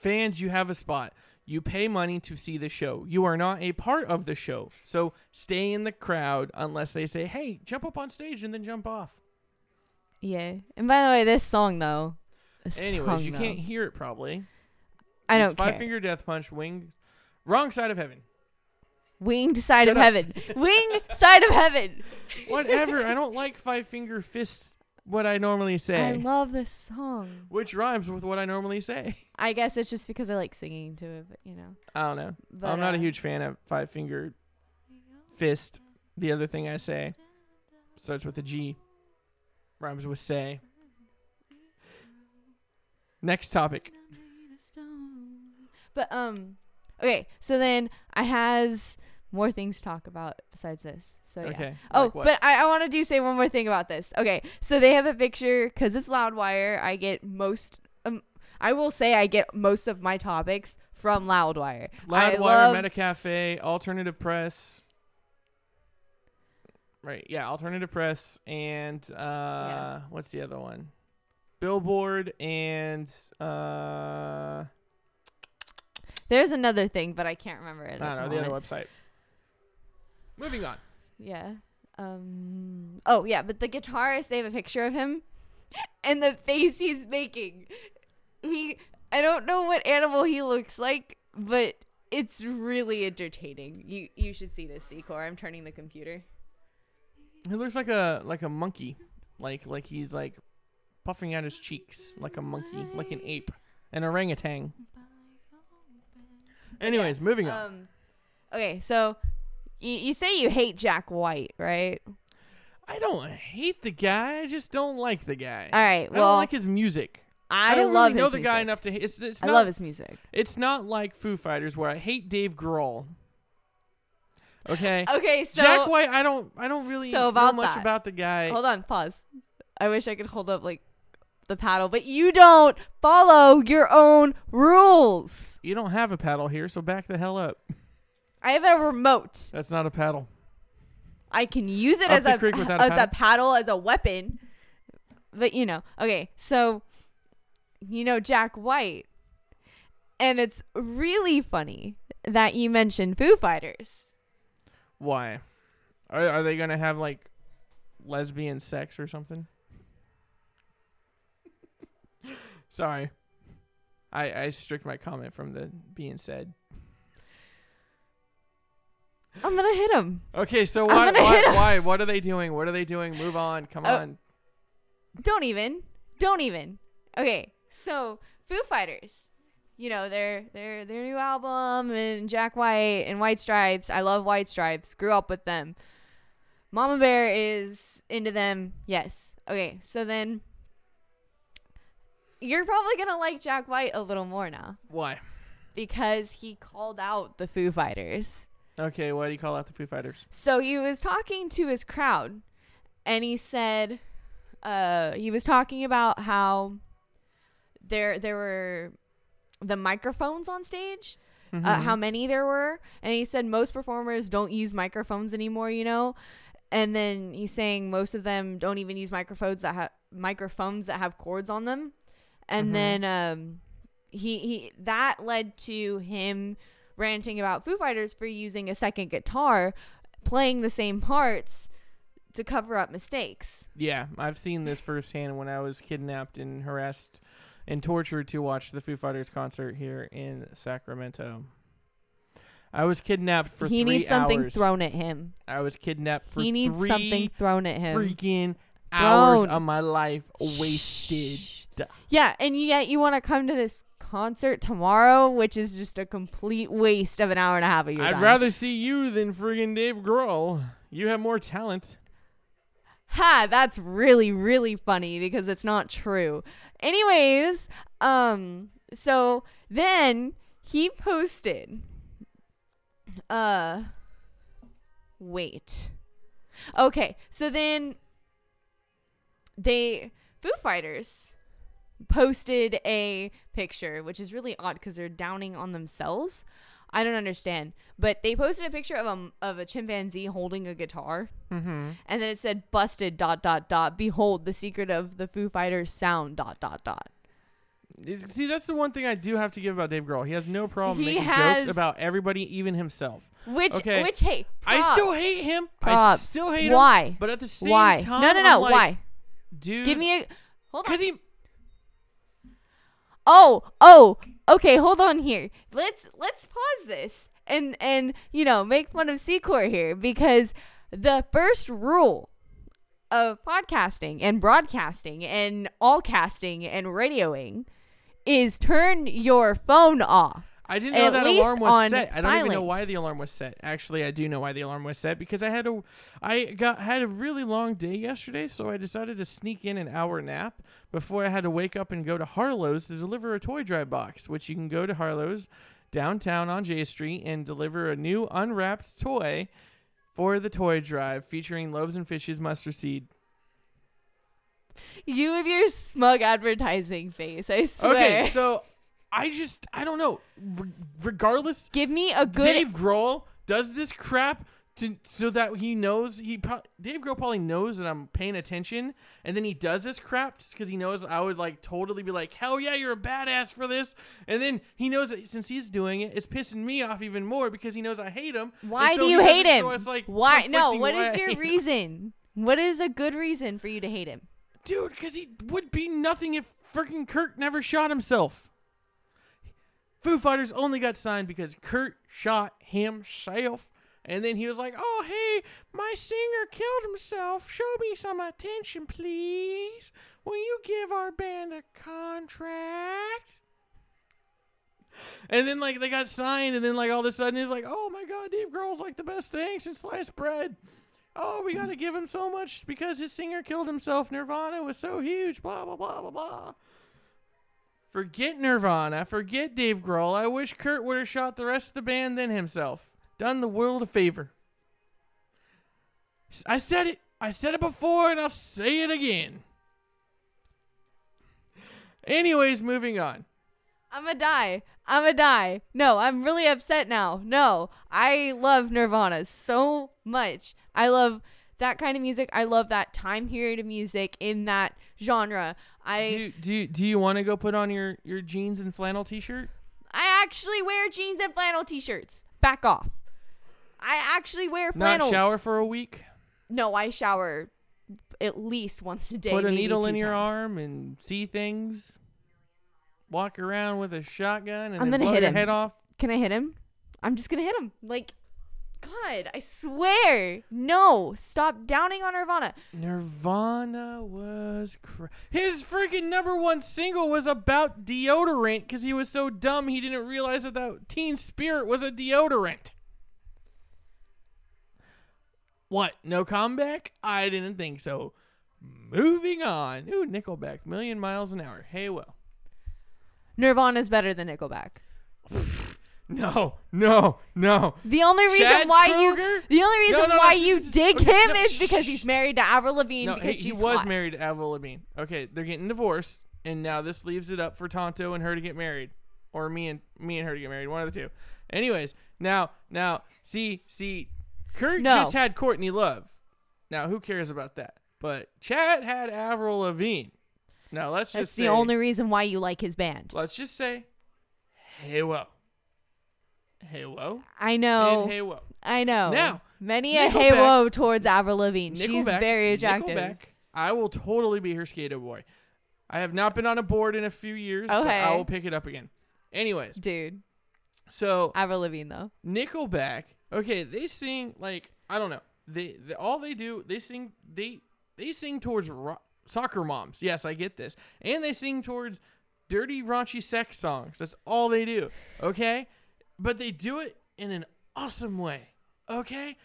Fans, you have a spot. You pay money to see the show. You are not a part of the show. So stay in the crowd unless they say, "Hey, jump up on stage and then jump off." Yeah. And by the way, this song though. this Anyways, song, you though, can't hear it probably. I it's don't Five care. Finger Death Punch, Wings, Wrong Side of Heaven. Winged side Shut of up. heaven. Wing side of heaven. Whatever. I don't like Five Finger Fist. What I normally say, I love this song. which rhymes with what I normally say. I guess it's just because I like singing to it, but you know. I don't know. But, I'm not a uh, huge fan of Five Finger Fist. The other thing I say starts with a G, rhymes with say. Next topic. But um, okay. So then I has more things to talk about besides this. So yeah. Okay. Oh, like but I, I want to do say one more thing about this. Okay, so they have a picture because it's Loudwire. I get most. Um, I will say I get most of my topics from Loudwire. Loudwire, love- Metacafe, Alternative Press. Right. Yeah. Alternative Press and uh, what's the other one? Billboard and uh, There's another thing, but I can't remember it. I don't know the other website. Moving on. Yeah. Um. Oh yeah, but the guitarist they have a picture of him, and the face he's making. He. I don't know what animal he looks like, but it's really entertaining. You you should see this, Secor. I'm turning the computer. He looks like a like a monkey, like like he's like puffing out his cheeks like a monkey, like an ape, an orangutan. Anyways, moving on. Um. Okay, so you you say you hate Jack White, right? I don't hate the guy. I just don't like the guy. All right. I Well, don't like his music. I, I don't love really know the guy enough to. hate- It's it's I not. love his music. It's not like Foo Fighters where I hate Dave Grohl. Okay. Okay, so Jack White, I don't. I don't really So know much that. about the guy. hold on, pause. I wish I could hold up like the paddle, but you don't follow your own rules. You don't have a paddle here, so back the hell up. I have a remote. That's not a paddle. I can use it Up as a creek without a as a paddle? paddle as a weapon. But you know, okay, so you know Jack White. And it's really funny that you mentioned Foo Fighters. Why? Are are they gonna have like lesbian sex or something? Sorry. I I strict my comment from the being said. I'm gonna hit him. Okay, so why gonna why, hit 'em. why what are they doing? What are they doing? Move on. Come Oh. on. Don't even. Don't even. Okay, so Foo Fighters. You know, their their their new album and Jack White and White Stripes. I love White Stripes. Grew up with them. Mama Bear is into them. Yes. Okay, so then you're probably to like Jack White a little more now Why? because he called out the Foo Fighters. Okay, why do you call out the Foo Fighters? So he was talking to his crowd and he said uh he was talking about how there there were the microphones on stage uh, Mm-hmm. how many there were and he said most performers don't use microphones anymore you know and then he's saying most of them don't even use microphones that have microphones that have cords on them and Mhm. then um he he that led to him ranting about Foo Fighters for using a second guitar playing the same parts to cover up mistakes Yeah, I've seen this firsthand when I was kidnapped and harassed and tortured to watch the Foo Fighters concert here in Sacramento. I was kidnapped for he three needs something hours. thrown at him I was kidnapped for he needs three something thrown at him freaking hours Thrown. of my life wasted. Yeah, and yet you want to come to this concert tomorrow, which is just a complete waste of an hour and a half of your I'd time. rather see you than friggin' Dave Grohl. You have more talent. Ha, that's really really funny because it's not true. Anyways, um so then he posted uh wait. Okay, so then they Foo Fighters posted a picture, which is really odd because they're downing on themselves. I don't understand, but they posted a picture of a of a chimpanzee holding a guitar, Mm-hmm. and then it said "busted." Dot dot dot. Behold the secret of the Foo Fighters sound. Dot dot dot. See, that's the one thing I do have to give about Dave Grohl. He has no problem He making jokes about everybody, even himself. Which Okay. which hey, I still hate him. I still hate him. Why? But at the same Why? time, no no no. Like, why? dude? Give me a hold on. because he. Oh, oh, okay, hold on here. Let's let's pause this and and you know, make fun of Secor here because the first rule of podcasting and broadcasting and all casting and radioing is turn your phone off. I didn't know that alarm was set. I don't even know why the alarm was set. Actually, I do know why the alarm was set because I had a, I got had a really long day yesterday, so I decided to sneak in an hour nap before I had to wake up and go to Harlow's to deliver a toy drive box, which you can go to Harlow's downtown on J Street and deliver a new unwrapped toy for the toy drive featuring loaves and fishes mustard seed. You with your smug advertising face, I swear. Okay, so I just I don't know. Re- regardless Give me a good Dave Grohl does this crap to so that he knows he pro- Dave Grohl probably knows that I'm paying attention, and then he does this crap just because he knows I would like totally be like, hell yeah, you're a badass for this, and then he knows that since he's doing it, it's pissing me off even more because he knows I hate him. Why so do you hate him? So it's like Why? No. What is your hate him. reason? What is a good reason for you to hate him? dude? Because he would be nothing if freaking Kurt never shot himself. Foo Fighters only got signed because Kurt shot himself. And then he was like, "Oh, hey, my singer killed himself. Show me some attention, please. Will you give our band a contract?" And then like they got signed, and then like all of a sudden he's like, "Oh my God, Dave Grohl's like the best thing since sliced bread." Oh, we gotta give him so much because his singer killed himself. Nirvana was so huge. Blah blah blah blah blah. Forget Nirvana. Forget Dave Grohl. I wish Kurt would have shot the rest of the band than himself. Done the world a favor. I said it. I said it before, and I'll say it again. Anyways, moving on. I'm gonna die. I'm gonna die. No, I'm really upset now. No, I love Nirvana so much. I love that kind of music. I love that time period of music in that genre. I Do you, do you, do you want to go put on your, your jeans and flannel t-shirt? I actually wear jeans and flannel t-shirts. Back off. I actually wear flannel. Not flannels. shower for a week? No, I shower at least once a day. put a needle in your times. arm and see things? Walk around with a shotgun and I'm then gonna blow hit your him. head off? Can I hit him? I'm just gonna hit him. Like, God, I swear. No, stop downing on Nirvana. Nirvana was cra- his freaking number one single was about deodorant because he was so dumb he didn't realize that that Teen Spirit was a deodorant. What? No comeback? I didn't think so. Moving on. Ooh, Nickelback, Million Miles an Hour. Hey, well. Nirvana's better than Nickelback. No, no, no. The only reason Chad why Kroeger? you the only reason no, no, why just- you dig him no, is because he's married to Avril Lavigne No, because he, he was hot. married to Avril Lavigne. Okay, they're getting divorced, and now this leaves it up for Tonto and her to get married, or me and me and her to get married, one of the two. Anyways, now now see see, Kurt No. just had Courtney Love. Now who cares about that? But Chad had Avril Lavigne. Now let's just. That's just the say, only reason why you like his band. let's just say, hey whoa, hey whoa, I know. and hey whoa. I know. Now, many a whoa towards Avril Lavigne. She's very attractive. Nickelback, I will totally be her skater boy. I have not been on a board in a few years, but I will pick it up again. Anyways, Dude, so Avril Lavigne though. Nickelback, okay, they sing like I don't know. They, they all they do, they sing they they sing towards ro- soccer moms. Yes, I get this. And they sing towards dirty raunchy sex songs. That's all they do. Okay? But they do it in an awesome way. Okay?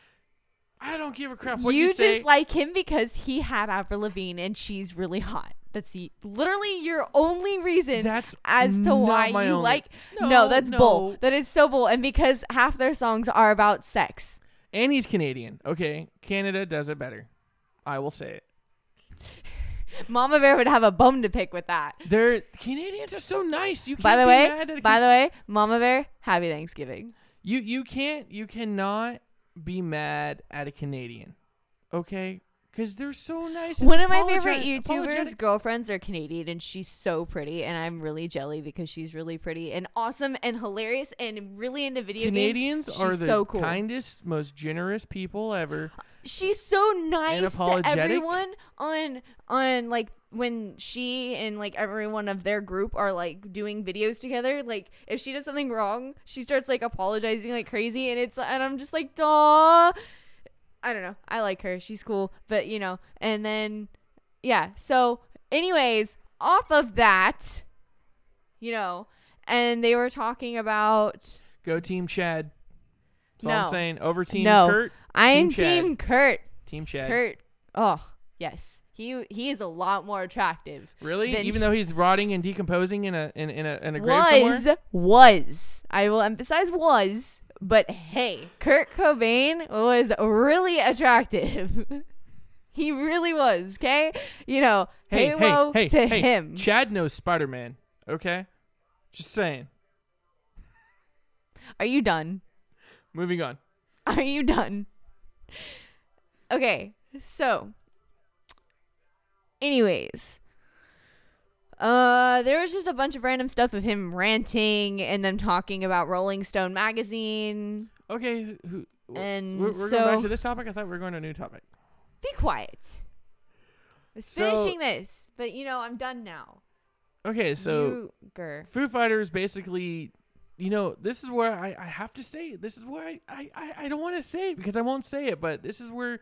I don't give a crap what you, you say. just like him because he had Avril Lavigne and she's really hot. That's the literally your only reason That's as to why you only- like. No, No, that's no. bull. That is so bull. And because half their songs are about sex. and he's Canadian. Okay? Canada does it better. I will say it. Mama Bear would have a bone to pick with that. They're Canadians are so nice. You can't By the be way, mad at a Canadian. by the way, Mama Bear, happy Thanksgiving. You you can't you cannot be mad at a Canadian, okay? Because they're so nice. One of my favorite YouTubers' apologetic. girlfriends are Canadian, and she's so pretty, and I'm really jelly because she's really pretty and awesome and hilarious and really into video Canadians games. are the so cool. kindest, most generous people ever. She's so nice to everyone on on like when she and like everyone of their group are like doing videos together like if she does something wrong she starts like apologizing like crazy and it's and i'm just like duh. I don't know. I like her. She's cool. But you know and then yeah. So anyways off of that you know and they were talking about Go Team Chad. That's all I'm saying. Over Team no. Kurt. I'm Chad. team kurt Team Chad. Kurt. Oh, yes. He he is a lot more attractive. Really? Even though he's rotting and decomposing in a in, in a in a grave somewhere. Was was. I will emphasize was, but hey, Kurt Cobain was really attractive. he really was, okay? You know, Hey, halo hey, hey, to hey! him. Chad knows Spider Man. Okay, just saying. Are you done? Moving on. Are you done? Okay, so anyways. Uh there was just a bunch of random stuff of him ranting and them talking about Rolling Stone magazine. Okay, who, who, And we're, we're going back to this topic. I thought we were going to a new topic. Be quiet. I was So- finishing this, but you know, I'm done now. Okay, so grr. Foo Fighters basically, you know, this is where I, I have to say it. This is where I, I, I, don't want to say it because I won't say it, but this is where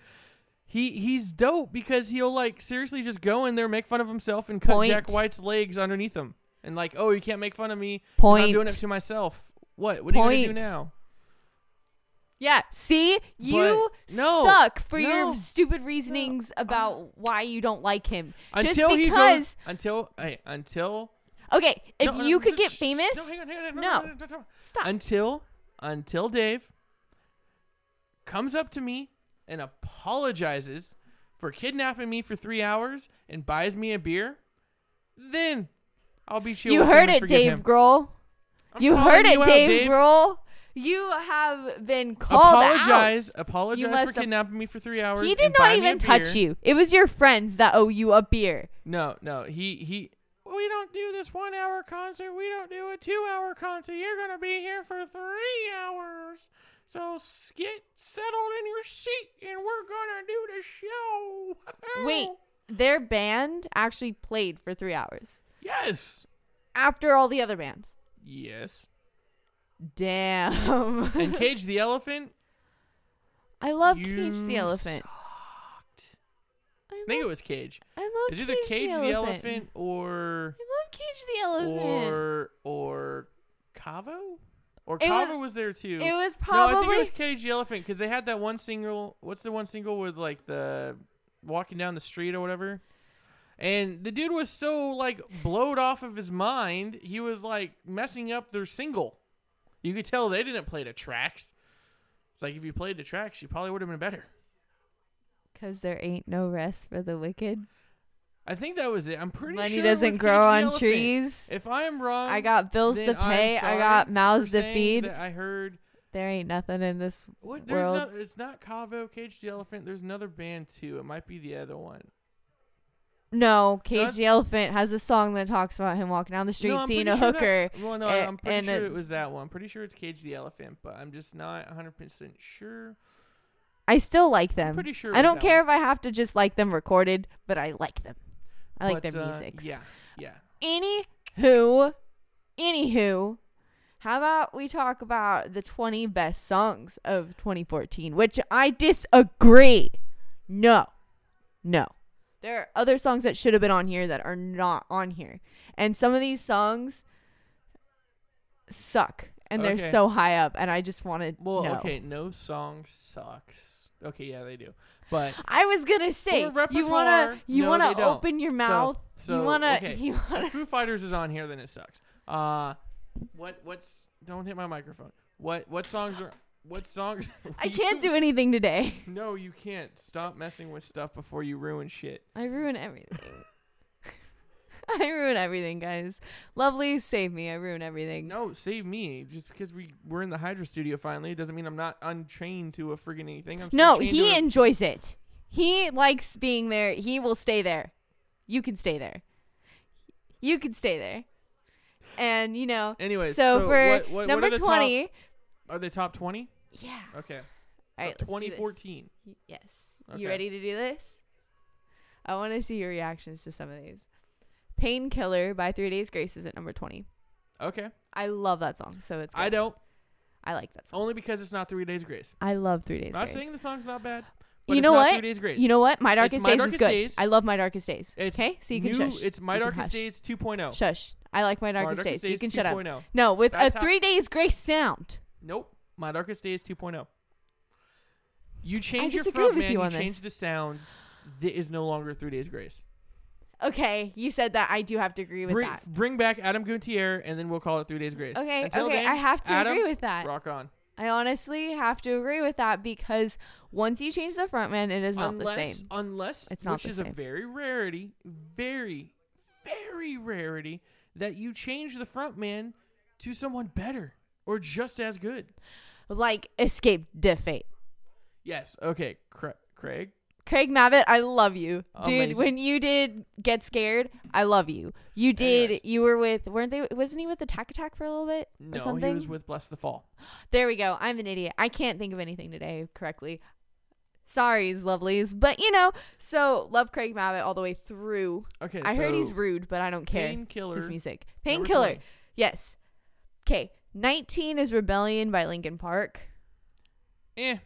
he he's dope because he'll like seriously just go in there, make fun of himself, and cut Point. Jack White's legs underneath him, and like, oh, you can't make fun of me. 'cause I'm doing it to myself. What? What are you gonna do now? Yeah, see? You no, suck for no, your stupid reasonings about why you don't like him. Until Just he goes, until hey, until Okay, if no, uh, no, you could get shh, famous, No, hang on, hang on, no, No. no, no, no, no, no. stop. until until Dave comes up to me and apologizes for kidnapping me for three hours and buys me a beer, then I'll be chill. you with him heard and it, forgive Dave him. Grohl. I'm You calling heard it, out, Dave, Grohl. You have been called Apologize, out. apologize for must kidnapping me for three hours. He and did buy not me a even touch beer. you. It was your friends that owe you a beer. No, no, he he. We don't do this one hour concert. We don't do a two hour concert. You're gonna be here for three hours. So get settled in your seat, and we're gonna do the show. Wait, their band actually played for three hours Yes. after all the other bands. Yes. Damn. And Cage the Elephant. I love you Cage the Elephant. sucked. I, think it was Cage. I love Cage the City. It's either Cage the Elephant or I love Cage the Elephant. or or Cavo. Or It Cavo was- was, there too. it was probably No, I think it was Cage the Elephant because they had that one single. What's the one single with like the walking down the street or whatever? And the dude was so like blowed off of his mind, he was like messing up their single. You could tell they didn't play the tracks. It's like if you played the tracks, you probably would have been better. Cause there ain't no rest for the wicked. I think that was it. I'm pretty Money sure it doesn't grow on Elephant. trees. If I am wrong, I got bills to pay. I got mouths to feed. I heard There ain't nothing in this What? World. no, it's not Cavo, Cage the Elephant. There's another band too. It might be the other one. No, Cage That- the Elephant has a song that talks about him walking down the street no, seeing a sure hooker. That, well, no, a- I'm pretty and sure a- it was that one. I'm pretty sure it's Cage the Elephant, but I'm just not 100 percent sure. I still like them. pretty sure I don't care one. if I have to just like them recorded, but I like them. I like But, their uh, music. Yeah, yeah. Anywho, anywho, how about we talk about the 20 best songs of 2014, which I disagree. No, no. There are other songs that should have been on here that are not on here. And some of these songs suck. And they're Okay. so high up. And I just wanted. Well, know. okay, no song sucks. Okay, yeah, they do. But I was gonna say you repertoire, wanna you no, wanna they don't. open your mouth. so, you wanna okay. you wanna if Foo Fighters is on here, then it sucks. Uh, what? What's? Don't hit my microphone. What? What songs are? What songs? I can't do anything today. No, you can't. Stop messing with stuff before you ruin shit. I ruin everything. I ruin everything, guys. Lovely, save me. I ruin everything. No, save me. Just because we we're in the Hydra studio finally doesn't mean I'm not untrained to a friggin' anything. I'm No, he a- enjoys it. He likes being there. He will stay there. You can stay there. You can stay there. And you know, Anyways, so, so for what- what- what number are the top- twenty, Are they top twenty? yeah. Okay. All right, Top let's do this. 2014. Yes. Okay. You ready to do this? I want to see your reactions to some of these. Painkiller by Three Days Grace is at number 20. Okay. I love that song, so it's good. I don't. I like that song. Only because it's not Three Days Grace. I love Three Days not Grace. saying the song's not bad. But you it's know not what? Three Days Grace. You know what? My Darkest My Days Darkest is good. Days. I love My Darkest Days. It's okay? So you can new, shush. It's My You can Darkest hush. Days 2.0. Shush. I like My Darkest, Days. You can shut up. 2.0. No, with That's a how- Three Days Grace sound. Nope. My Darkest Days 2.0. You change your disagree front with man, you you on change the sound. That is no longer Three Days Grace. Okay, you said that. I do have to agree with Bring, that. bring back Adam Gutierrez, and then we'll call it Three Days Grace. Okay, Until okay, then, I have to Adam, agree with that. Rock on. I honestly have to agree with that because once you change the frontman, it is not unless, the same. unless, It's not which is a very rarity, very, very rarity, that you change the front man to someone better or just as good. Like Escape the Fate. Yes. Okay. Cra- Craig. Craig Mabbitt, I love you, dude. Amazing. When you did Get Scared, I love you. You did. Anyways. You were with. Weren't they? Wasn't he with Attack Attack for a little bit or No, something? he was with Blessthefall. There we go. I'm an idiot. I can't think of anything today correctly. Sorry's lovelies, but you know. So love Craig Mabbitt all the way through. Okay. I heard he's rude, but I don't care. Painkiller. His music, Painkiller. Yes. Okay. 19 is Rebellion by Linkin Park. Eh.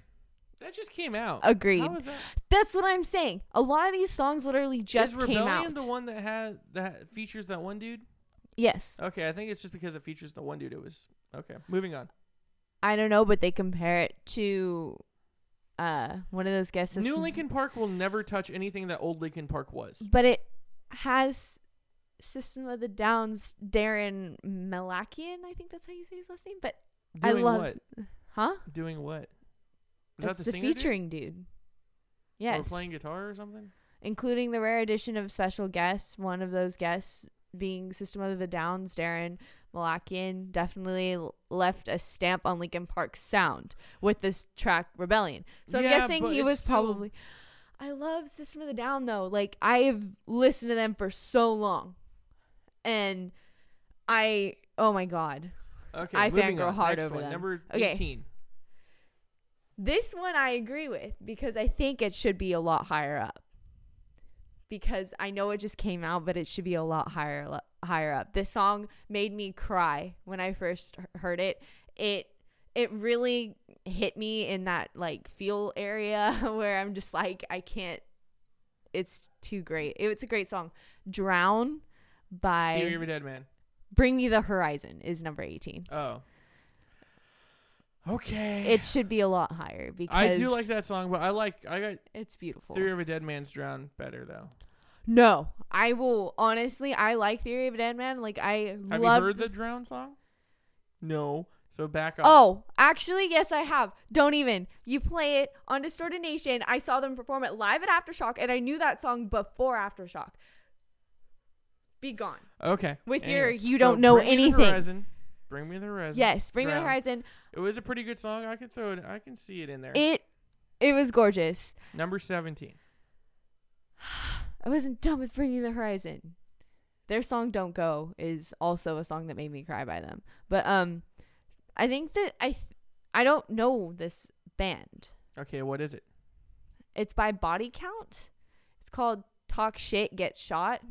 That just came out. Agreed. How is that? That's what I'm saying. A lot of these songs literally just is came Rebellion out. the one that had that features that one dude? yes. Okay, I think it's just because it features the one dude. It was okay. Moving on. I don't know, but they compare it to uh one of those guests. New Linkin Park will never touch anything that old Linkin Park was. but it has System of the Downs Daron Malakian. I think that's how you say his last name. But Doing I love, what? huh? Doing what? Is That's that the the singer? dude? featuring dude. Yes. Or playing guitar or something? including the rare addition of special guests. One of those guests being System of the Downs Daron Malakian. Definitely left a stamp on Linkin Park's sound with this track Rebellion. So I'm guessing he was still- probably. I love System of the Down though. Like I have listened to them for so long, and I oh my god, Okay, I fangirl on. hard Next over one, them. Number Okay. 18. This one I agree with because I think it should be a lot higher up. Because I know it just came out, but it should be a lot higher lo- higher up. This song made me cry when I first heard it. It it really hit me in that like feel area where I'm just like I can't. It's too great. It's a great song. Drown by Theory of a Dead Man. Bring Me the Horizon is number 18. Oh. Okay. It should be a lot higher because I do like that song, but I like I got It's beautiful. Theory of a Dead Man's Drown better though. No, I will honestly. I like Theory of a Dead Man. Like I Have love. you heard the Drown song? No. So back up. Oh, actually, yes, I have. Don't even. You play it on Distorted Nation. I saw them perform it live at Aftershock, and I knew that song before Aftershock. Be gone. Okay. With your you so don't know Bring Me the anything. Horizon. Bring me the horizon. Yes, Bring Me the Horizon. It was a pretty good song. I could throw it. I can see it in there. It, it was gorgeous. Number seventeen. I wasn't done with bringing the Horizon. Their song "Don't Go" is also a song that made me cry by them. But um, I think that I, th- I don't know this band. Okay, what is it? It's by Body Count. It's called Talk Shit Get Shot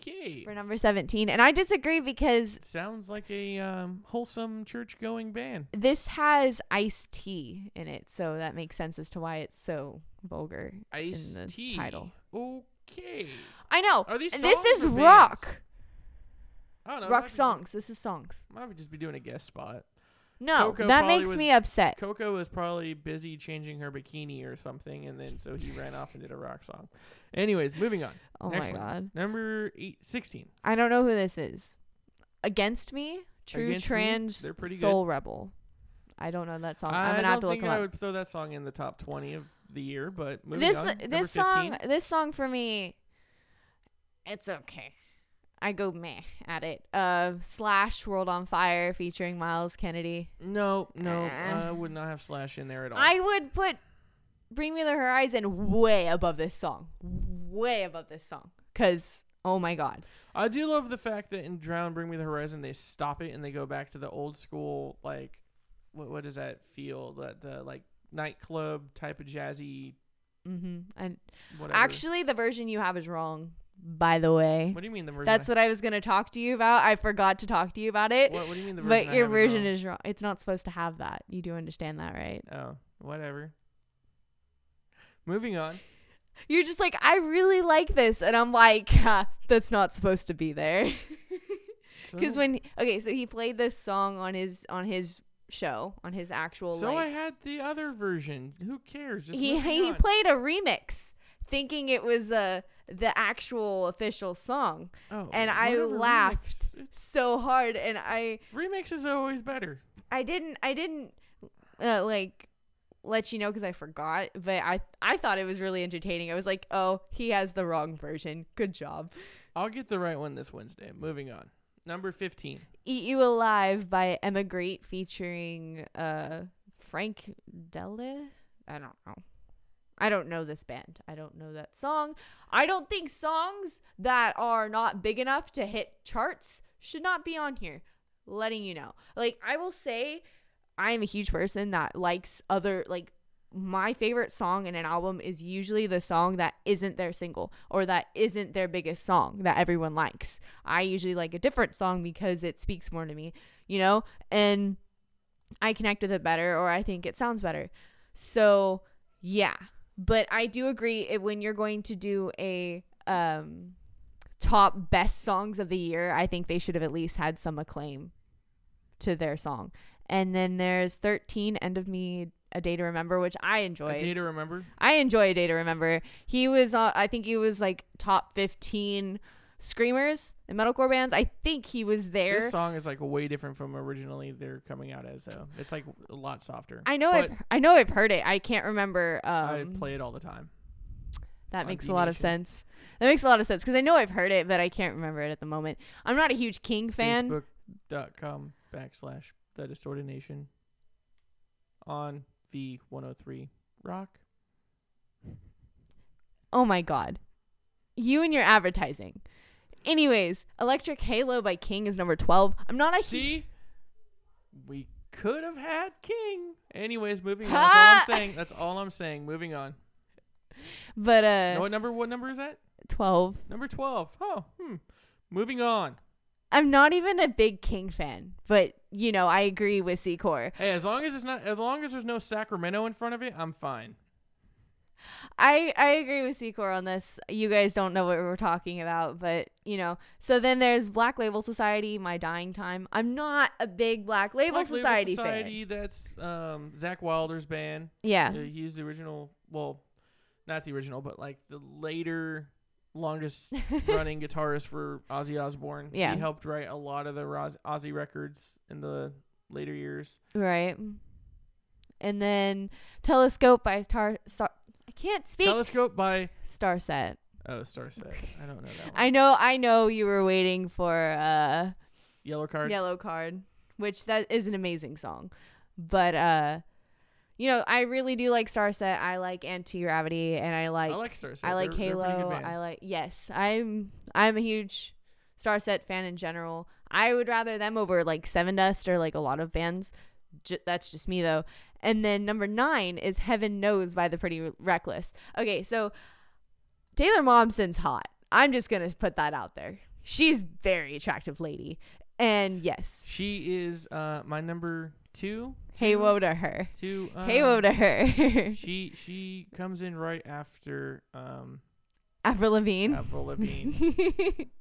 Okay. for number 17. And I disagree because Sounds like a um, wholesome church-going band. this has Ice-T in it. So that makes sense as to why it's so vulgar. Ice the tea. title. Okay. I know. Are these this is rock. I don't know. rock might be- songs. This is songs. Might just be doing a guest spot. No, Coco that probably makes was- me upset. Coco was probably busy changing her bikini or something, and then so he ran off and did a rock song. Anyways, moving on. oh Next my one. god. Number eight, 16. I don't know who this is. Against Me? True Against Me? Trans They're pretty. Soul Rebel. I don't know that song. I'm I gonna don't to look think him I up. would throw that song in the top 20 of the year, but moving this on. Number this 15. song this song for me it's okay i go meh at it uh slash world on fire featuring myles kennedy No, no, Uh. I would not have Slash in there at all. i would put bring me the horizon way above this song way above this song because oh my god I do love the fact that in Drown, Bring Me the Horizon, they stop it and they go back to the old school, like, what what does that feel? That the like nightclub type of jazzy, mm-hmm and whatever. actually the version you have is wrong by the way what do you mean the version? that's I, what i was gonna talk to you about i forgot to talk to you about it what, what do you mean the version? but your version is wrong it's not supposed to have that you do understand that right Oh, whatever. Moving on. You're just like, I really like this. And I'm like, "Ha, that's not supposed to be there. Because So- when, okay, so he played this song on his, on his show, on his actual, So I had the other version. Who cares? Just he, he on. played a remix thinking it was uh, the actual official song Oh, and I laughed. So hard. And I, remix is always better. I didn't, I didn't, uh, like, let you know because I forgot, but I, I thought it was really entertaining. I was like, oh, he has the wrong version. Good job. I'll get the right one this Wednesday. Moving on. Number 15. Eat You Alive by Emigrate featuring uh Frank Dellé. I don't know. I don't know this band. I don't know that song. I don't think songs that are not big enough to hit charts should not be on here. Letting you know. Like I will say I am a huge person that likes other like my favorite song in an album is usually the song that isn't their single or that isn't their biggest song that everyone likes. I usually like a different song because it speaks more to me, you know? And I connect with it better or I think it sounds better. So, yeah. But I do agree it, when you're going to do a um top best songs of the year, I think they should have at least had some acclaim to their song. And then there's 13 End of Me A Day to Remember, which I enjoy. A day to remember. I enjoy A Day to Remember. He was, uh, I think he was like top 15 screamers and metalcore bands. I think he was there. This song is like way different from originally they're coming out as. So it's like a lot softer. I know, I've, I know, I've heard it. I can't remember. Um, I play it all the time. that makes a lot of sense. That makes a lot of sense because I know I've heard it, but I can't remember it at the moment. I'm not a huge King fan. Facebook.com backslash the distorted nation on V103 Rock. Oh my god. You and your advertising. Anyways, Electric Halo by King is number 12. I'm not a See, we could have had King. Anyways, moving on. That's all I'm saying. That's all I'm saying. Moving on. but uh No, what number? What number is that? 12. Number twelve. Oh, hmm. Moving on. I'm not even a big King fan, but you know, I agree with Secor. Hey, as long as it's not, as long as there's no Sacramento in front of it, I'm fine. I I agree with Secor on this. You guys don't know what we're talking about, but you know. So then there's Black Label Society, My Dying Time. I'm not a big Black Label Black Society, Society. That's um, Zakk Wilder's band. Yeah. Uh, he's the original. Well, not the original, but like the later longest running guitarist for Ozzy Osbourne. Yeah. He helped write a lot of the Roz- Ozzy records in the later years. Right. And then Telescope by Star I can't speak. Telescope by Starset. oh Starset. I don't know that one. I know I know you were waiting for uh Yellowcard. Yellow Card, which that is an amazing song. But uh you know, I really do like Starset. I like Anti-Gravity and I like I like Starset. I like They're- they're a pretty good Halo. I like yes. I'm I'm a huge Starset fan in general. I would rather them over like Sevendust or like a lot of bands. J- that's just me though. And then number nine is Heaven Knows by the Pretty Reckless. Okay, so Taylor Momsen's hot. I'm just gonna put that out there. She's very attractive lady, and yes, She is uh my number two. hey two- woe to her. Two. Um, hey woe to her. She she comes in right after um Avril Lavigne. Avril Lavigne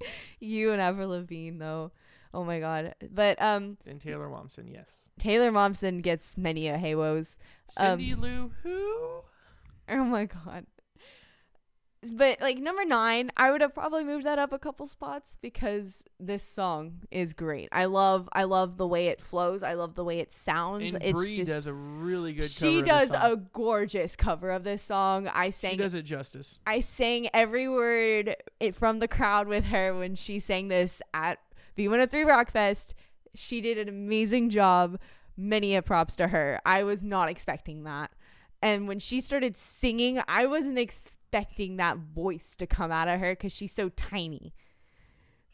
you and Avril Lavigne though. Oh my god. But um and Taylor Momsen. Yes. Taylor Momsen gets many a hey woes. Um, Cindy Lou Who? Oh my god. But like number nine, I would have probably moved that up a couple spots because this song is great. I love I love the way it flows. I love the way it sounds. And it's Brie just does a really good. she cover does of this a gorgeous cover of this song. I sang She does it justice. I sang every word it, from the crowd with her when she sang this at V103 Rockfest. She did an amazing job. Many a props to her. I was not expecting that. And when she started singing, I wasn't expecting that voice to come out of her because she's so tiny.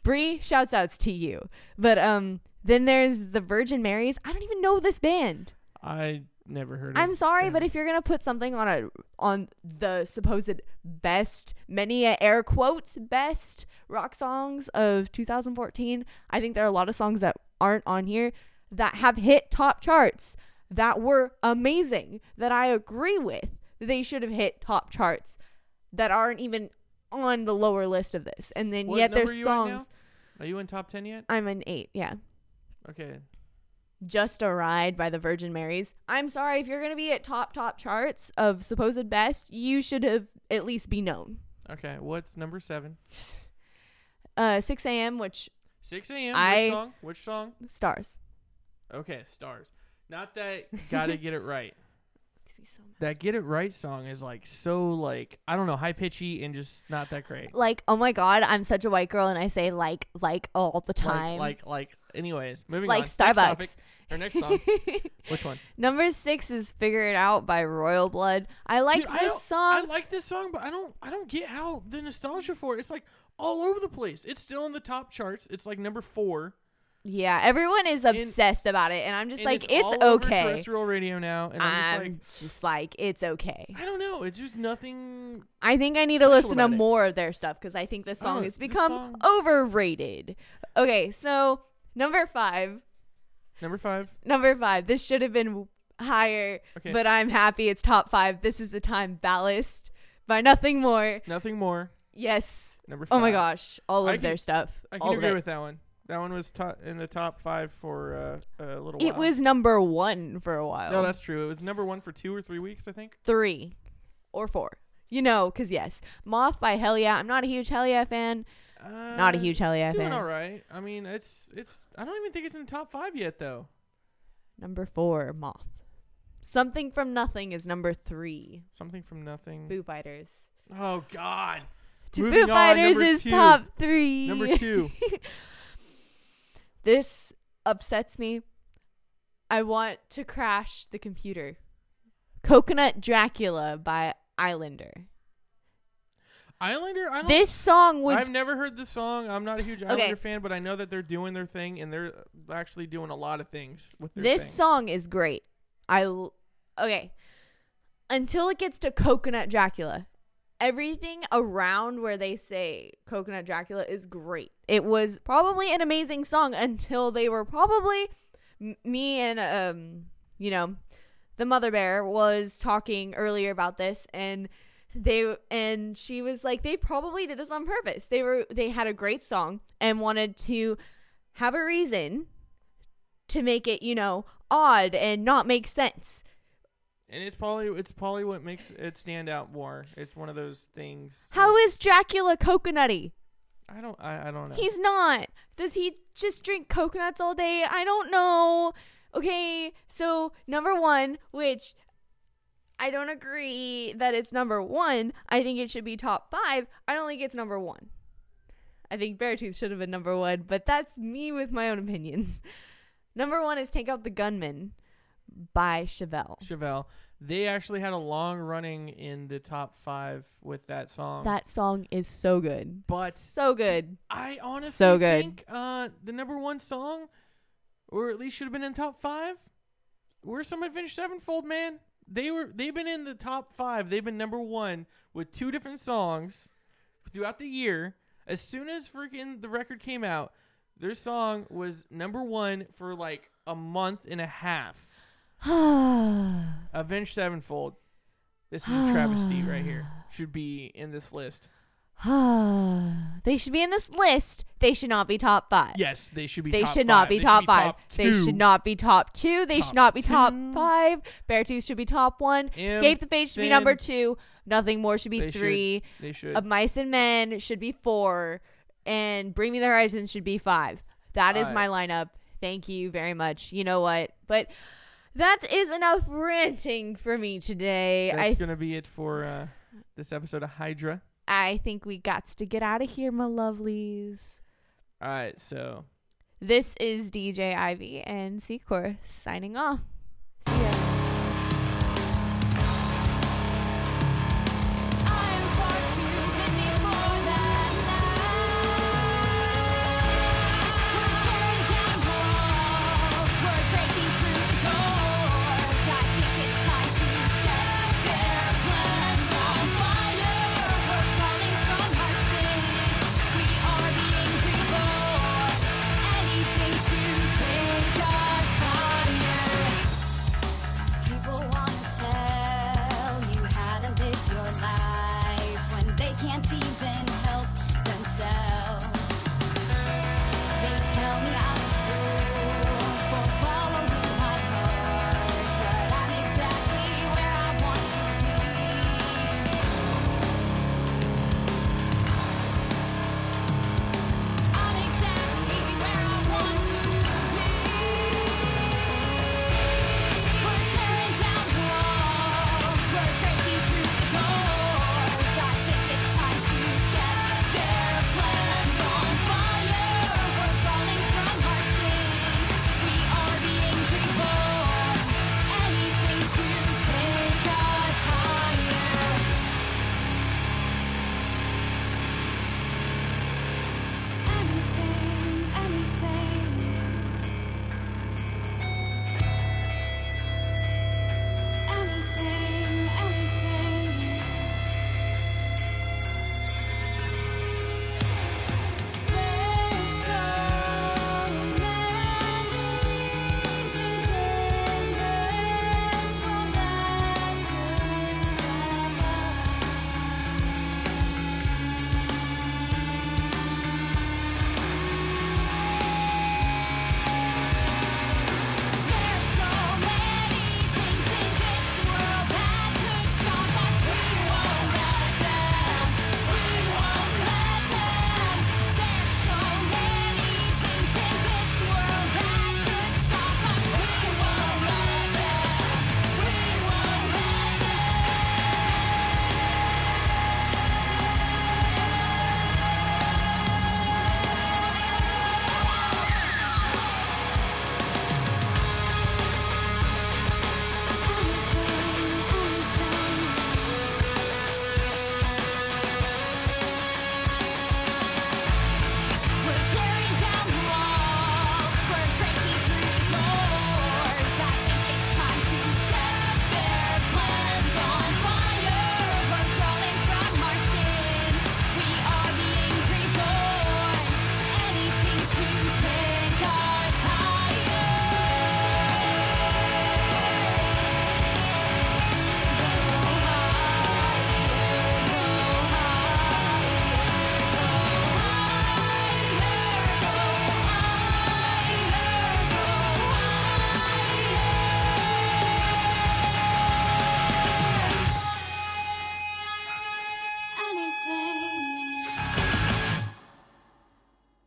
Brie, shouts outs to you. But um, then there's the Virgin Marys. I don't even know this band. I never heard. I'm sorry, them. but if you're gonna put something on a on the supposed best, many air quotes best rock songs of 2014, I think there are a lot of songs that aren't on here that have hit top charts that were amazing that I agree with. They should have hit top charts that aren't even on the lower list of this, and then What yet there's are you songs. Are you in top ten yet? I'm an eight, yeah. Okay. Just a Ride by the Virgin Marys. I'm sorry, if you're going to be at top, top charts of supposed best, you should have at least be known. Okay. What's number seven? Uh, 6 a.m., which Six a.m. I- Which song? Which song? stars. Okay, stars. Not that. Gotta get it right. Makes me so mad. That get it right song is like so like I don't know high pitchy and just not that great. Like, oh my God, I'm such a white girl, and I say like, like all the Like- time. Like like Anyways, moving like on. Next topic, Starbucks. or next song. Which one? Number six is "Figure It Out" by Royal Blood. I like Dude, I this don't- song. I like this song, but I don't. I don't get how the nostalgia for it. It's like all over the place. It's still in the top charts. It's like number four. yeah, everyone is obsessed about it, and I'm just and like, it's, it's, all over okay. terrestrial radio now, and I'm, I'm just just like, it's okay. I don't know. It's just nothing. I think I need to special listen to about it. more of their stuff because I think this song has this become song- overrated. Okay, so number five, Number five. number five. This should have been higher, Okay. but I'm happy it's top five. This is the time ballast by nothing more. Nothing more. Yes. Number five. Oh my gosh, all of I can- their stuff. I can of agree with that one. That one was to- in the top five for uh, a little while. It was number one for a while. No, that's true. It was number one for two or three weeks, I think. three or four. You know, because yes, Moth by Hellyeah. I'm not a huge Hellyeah fan. Uh, Not a huge Hellyeah it's doing fan. all right. I mean, it's it's. I don't even think it's in the top five yet, though. Number four, Moth. Something from Nothing is number three. Something from nothing. Foo Fighters. Oh God. To Moving Foo on, Fighters number is two. top three. Number two. this upsets me. I want to crash the computer. Coconut Dracula by Islander. Islander. I don't. This song was I've never heard the song. I'm not a huge Okay. Islander fan, but I know that they're doing their thing and they're actually doing a lot of things with their this thing. song is great. I l- okay. Until it gets to Coconut Dracula, everything around where they say Coconut Dracula is great. It was probably an amazing song until they were probably m- me and um you know the mother bear was talking earlier about this and they and she was like they probably did this on purpose. They were they had a great song and wanted to have a reason to make it, you know, odd and not make sense. And it's probably it's probably what makes it stand out more. It's one of those things. how is Dracula coconutty? I don't I, I don't know. He's not. Does he just drink coconuts all day? I don't know. Okay, so number one, which I don't agree that it's number one. I think it should be top five. I don't think it's number one. I think Beartooth should have been number one, but that's me with my own opinions. Number one is Take Out the Gunman by Chevelle. Chevelle. They actually had a long running in the top five with that song. That song is so good. but So good. I honestly So good. think uh, the number one song, or at least should have been in top five, were some Avenged Sevenfold, man. They were they've been in the top five. They've been number one with two different songs throughout the year. As soon as freaking the record came out, their song was number one for like a month and a half. Avenged Sevenfold. This is a travesty right here. Should be in this list. they should be in this list. They should not be top five. Yes, they should be. They top should not be They top should five. They two. should not be top two. They Top should not be top two. five. Beartooth should be top one. M, Escape the Fate should be number two. Nothing more should be They should. three. They should. Of Mice and Men should be four. And Bring Me the Horizons should be five. That is my lineup. Thank you very much. You know what? But that is enough ranting for me today. That's I gonna be it for uh, this episode of Hydra. I think we got to get out of here, my lovelies. All right, so This is DJ Ivy and Secor signing off.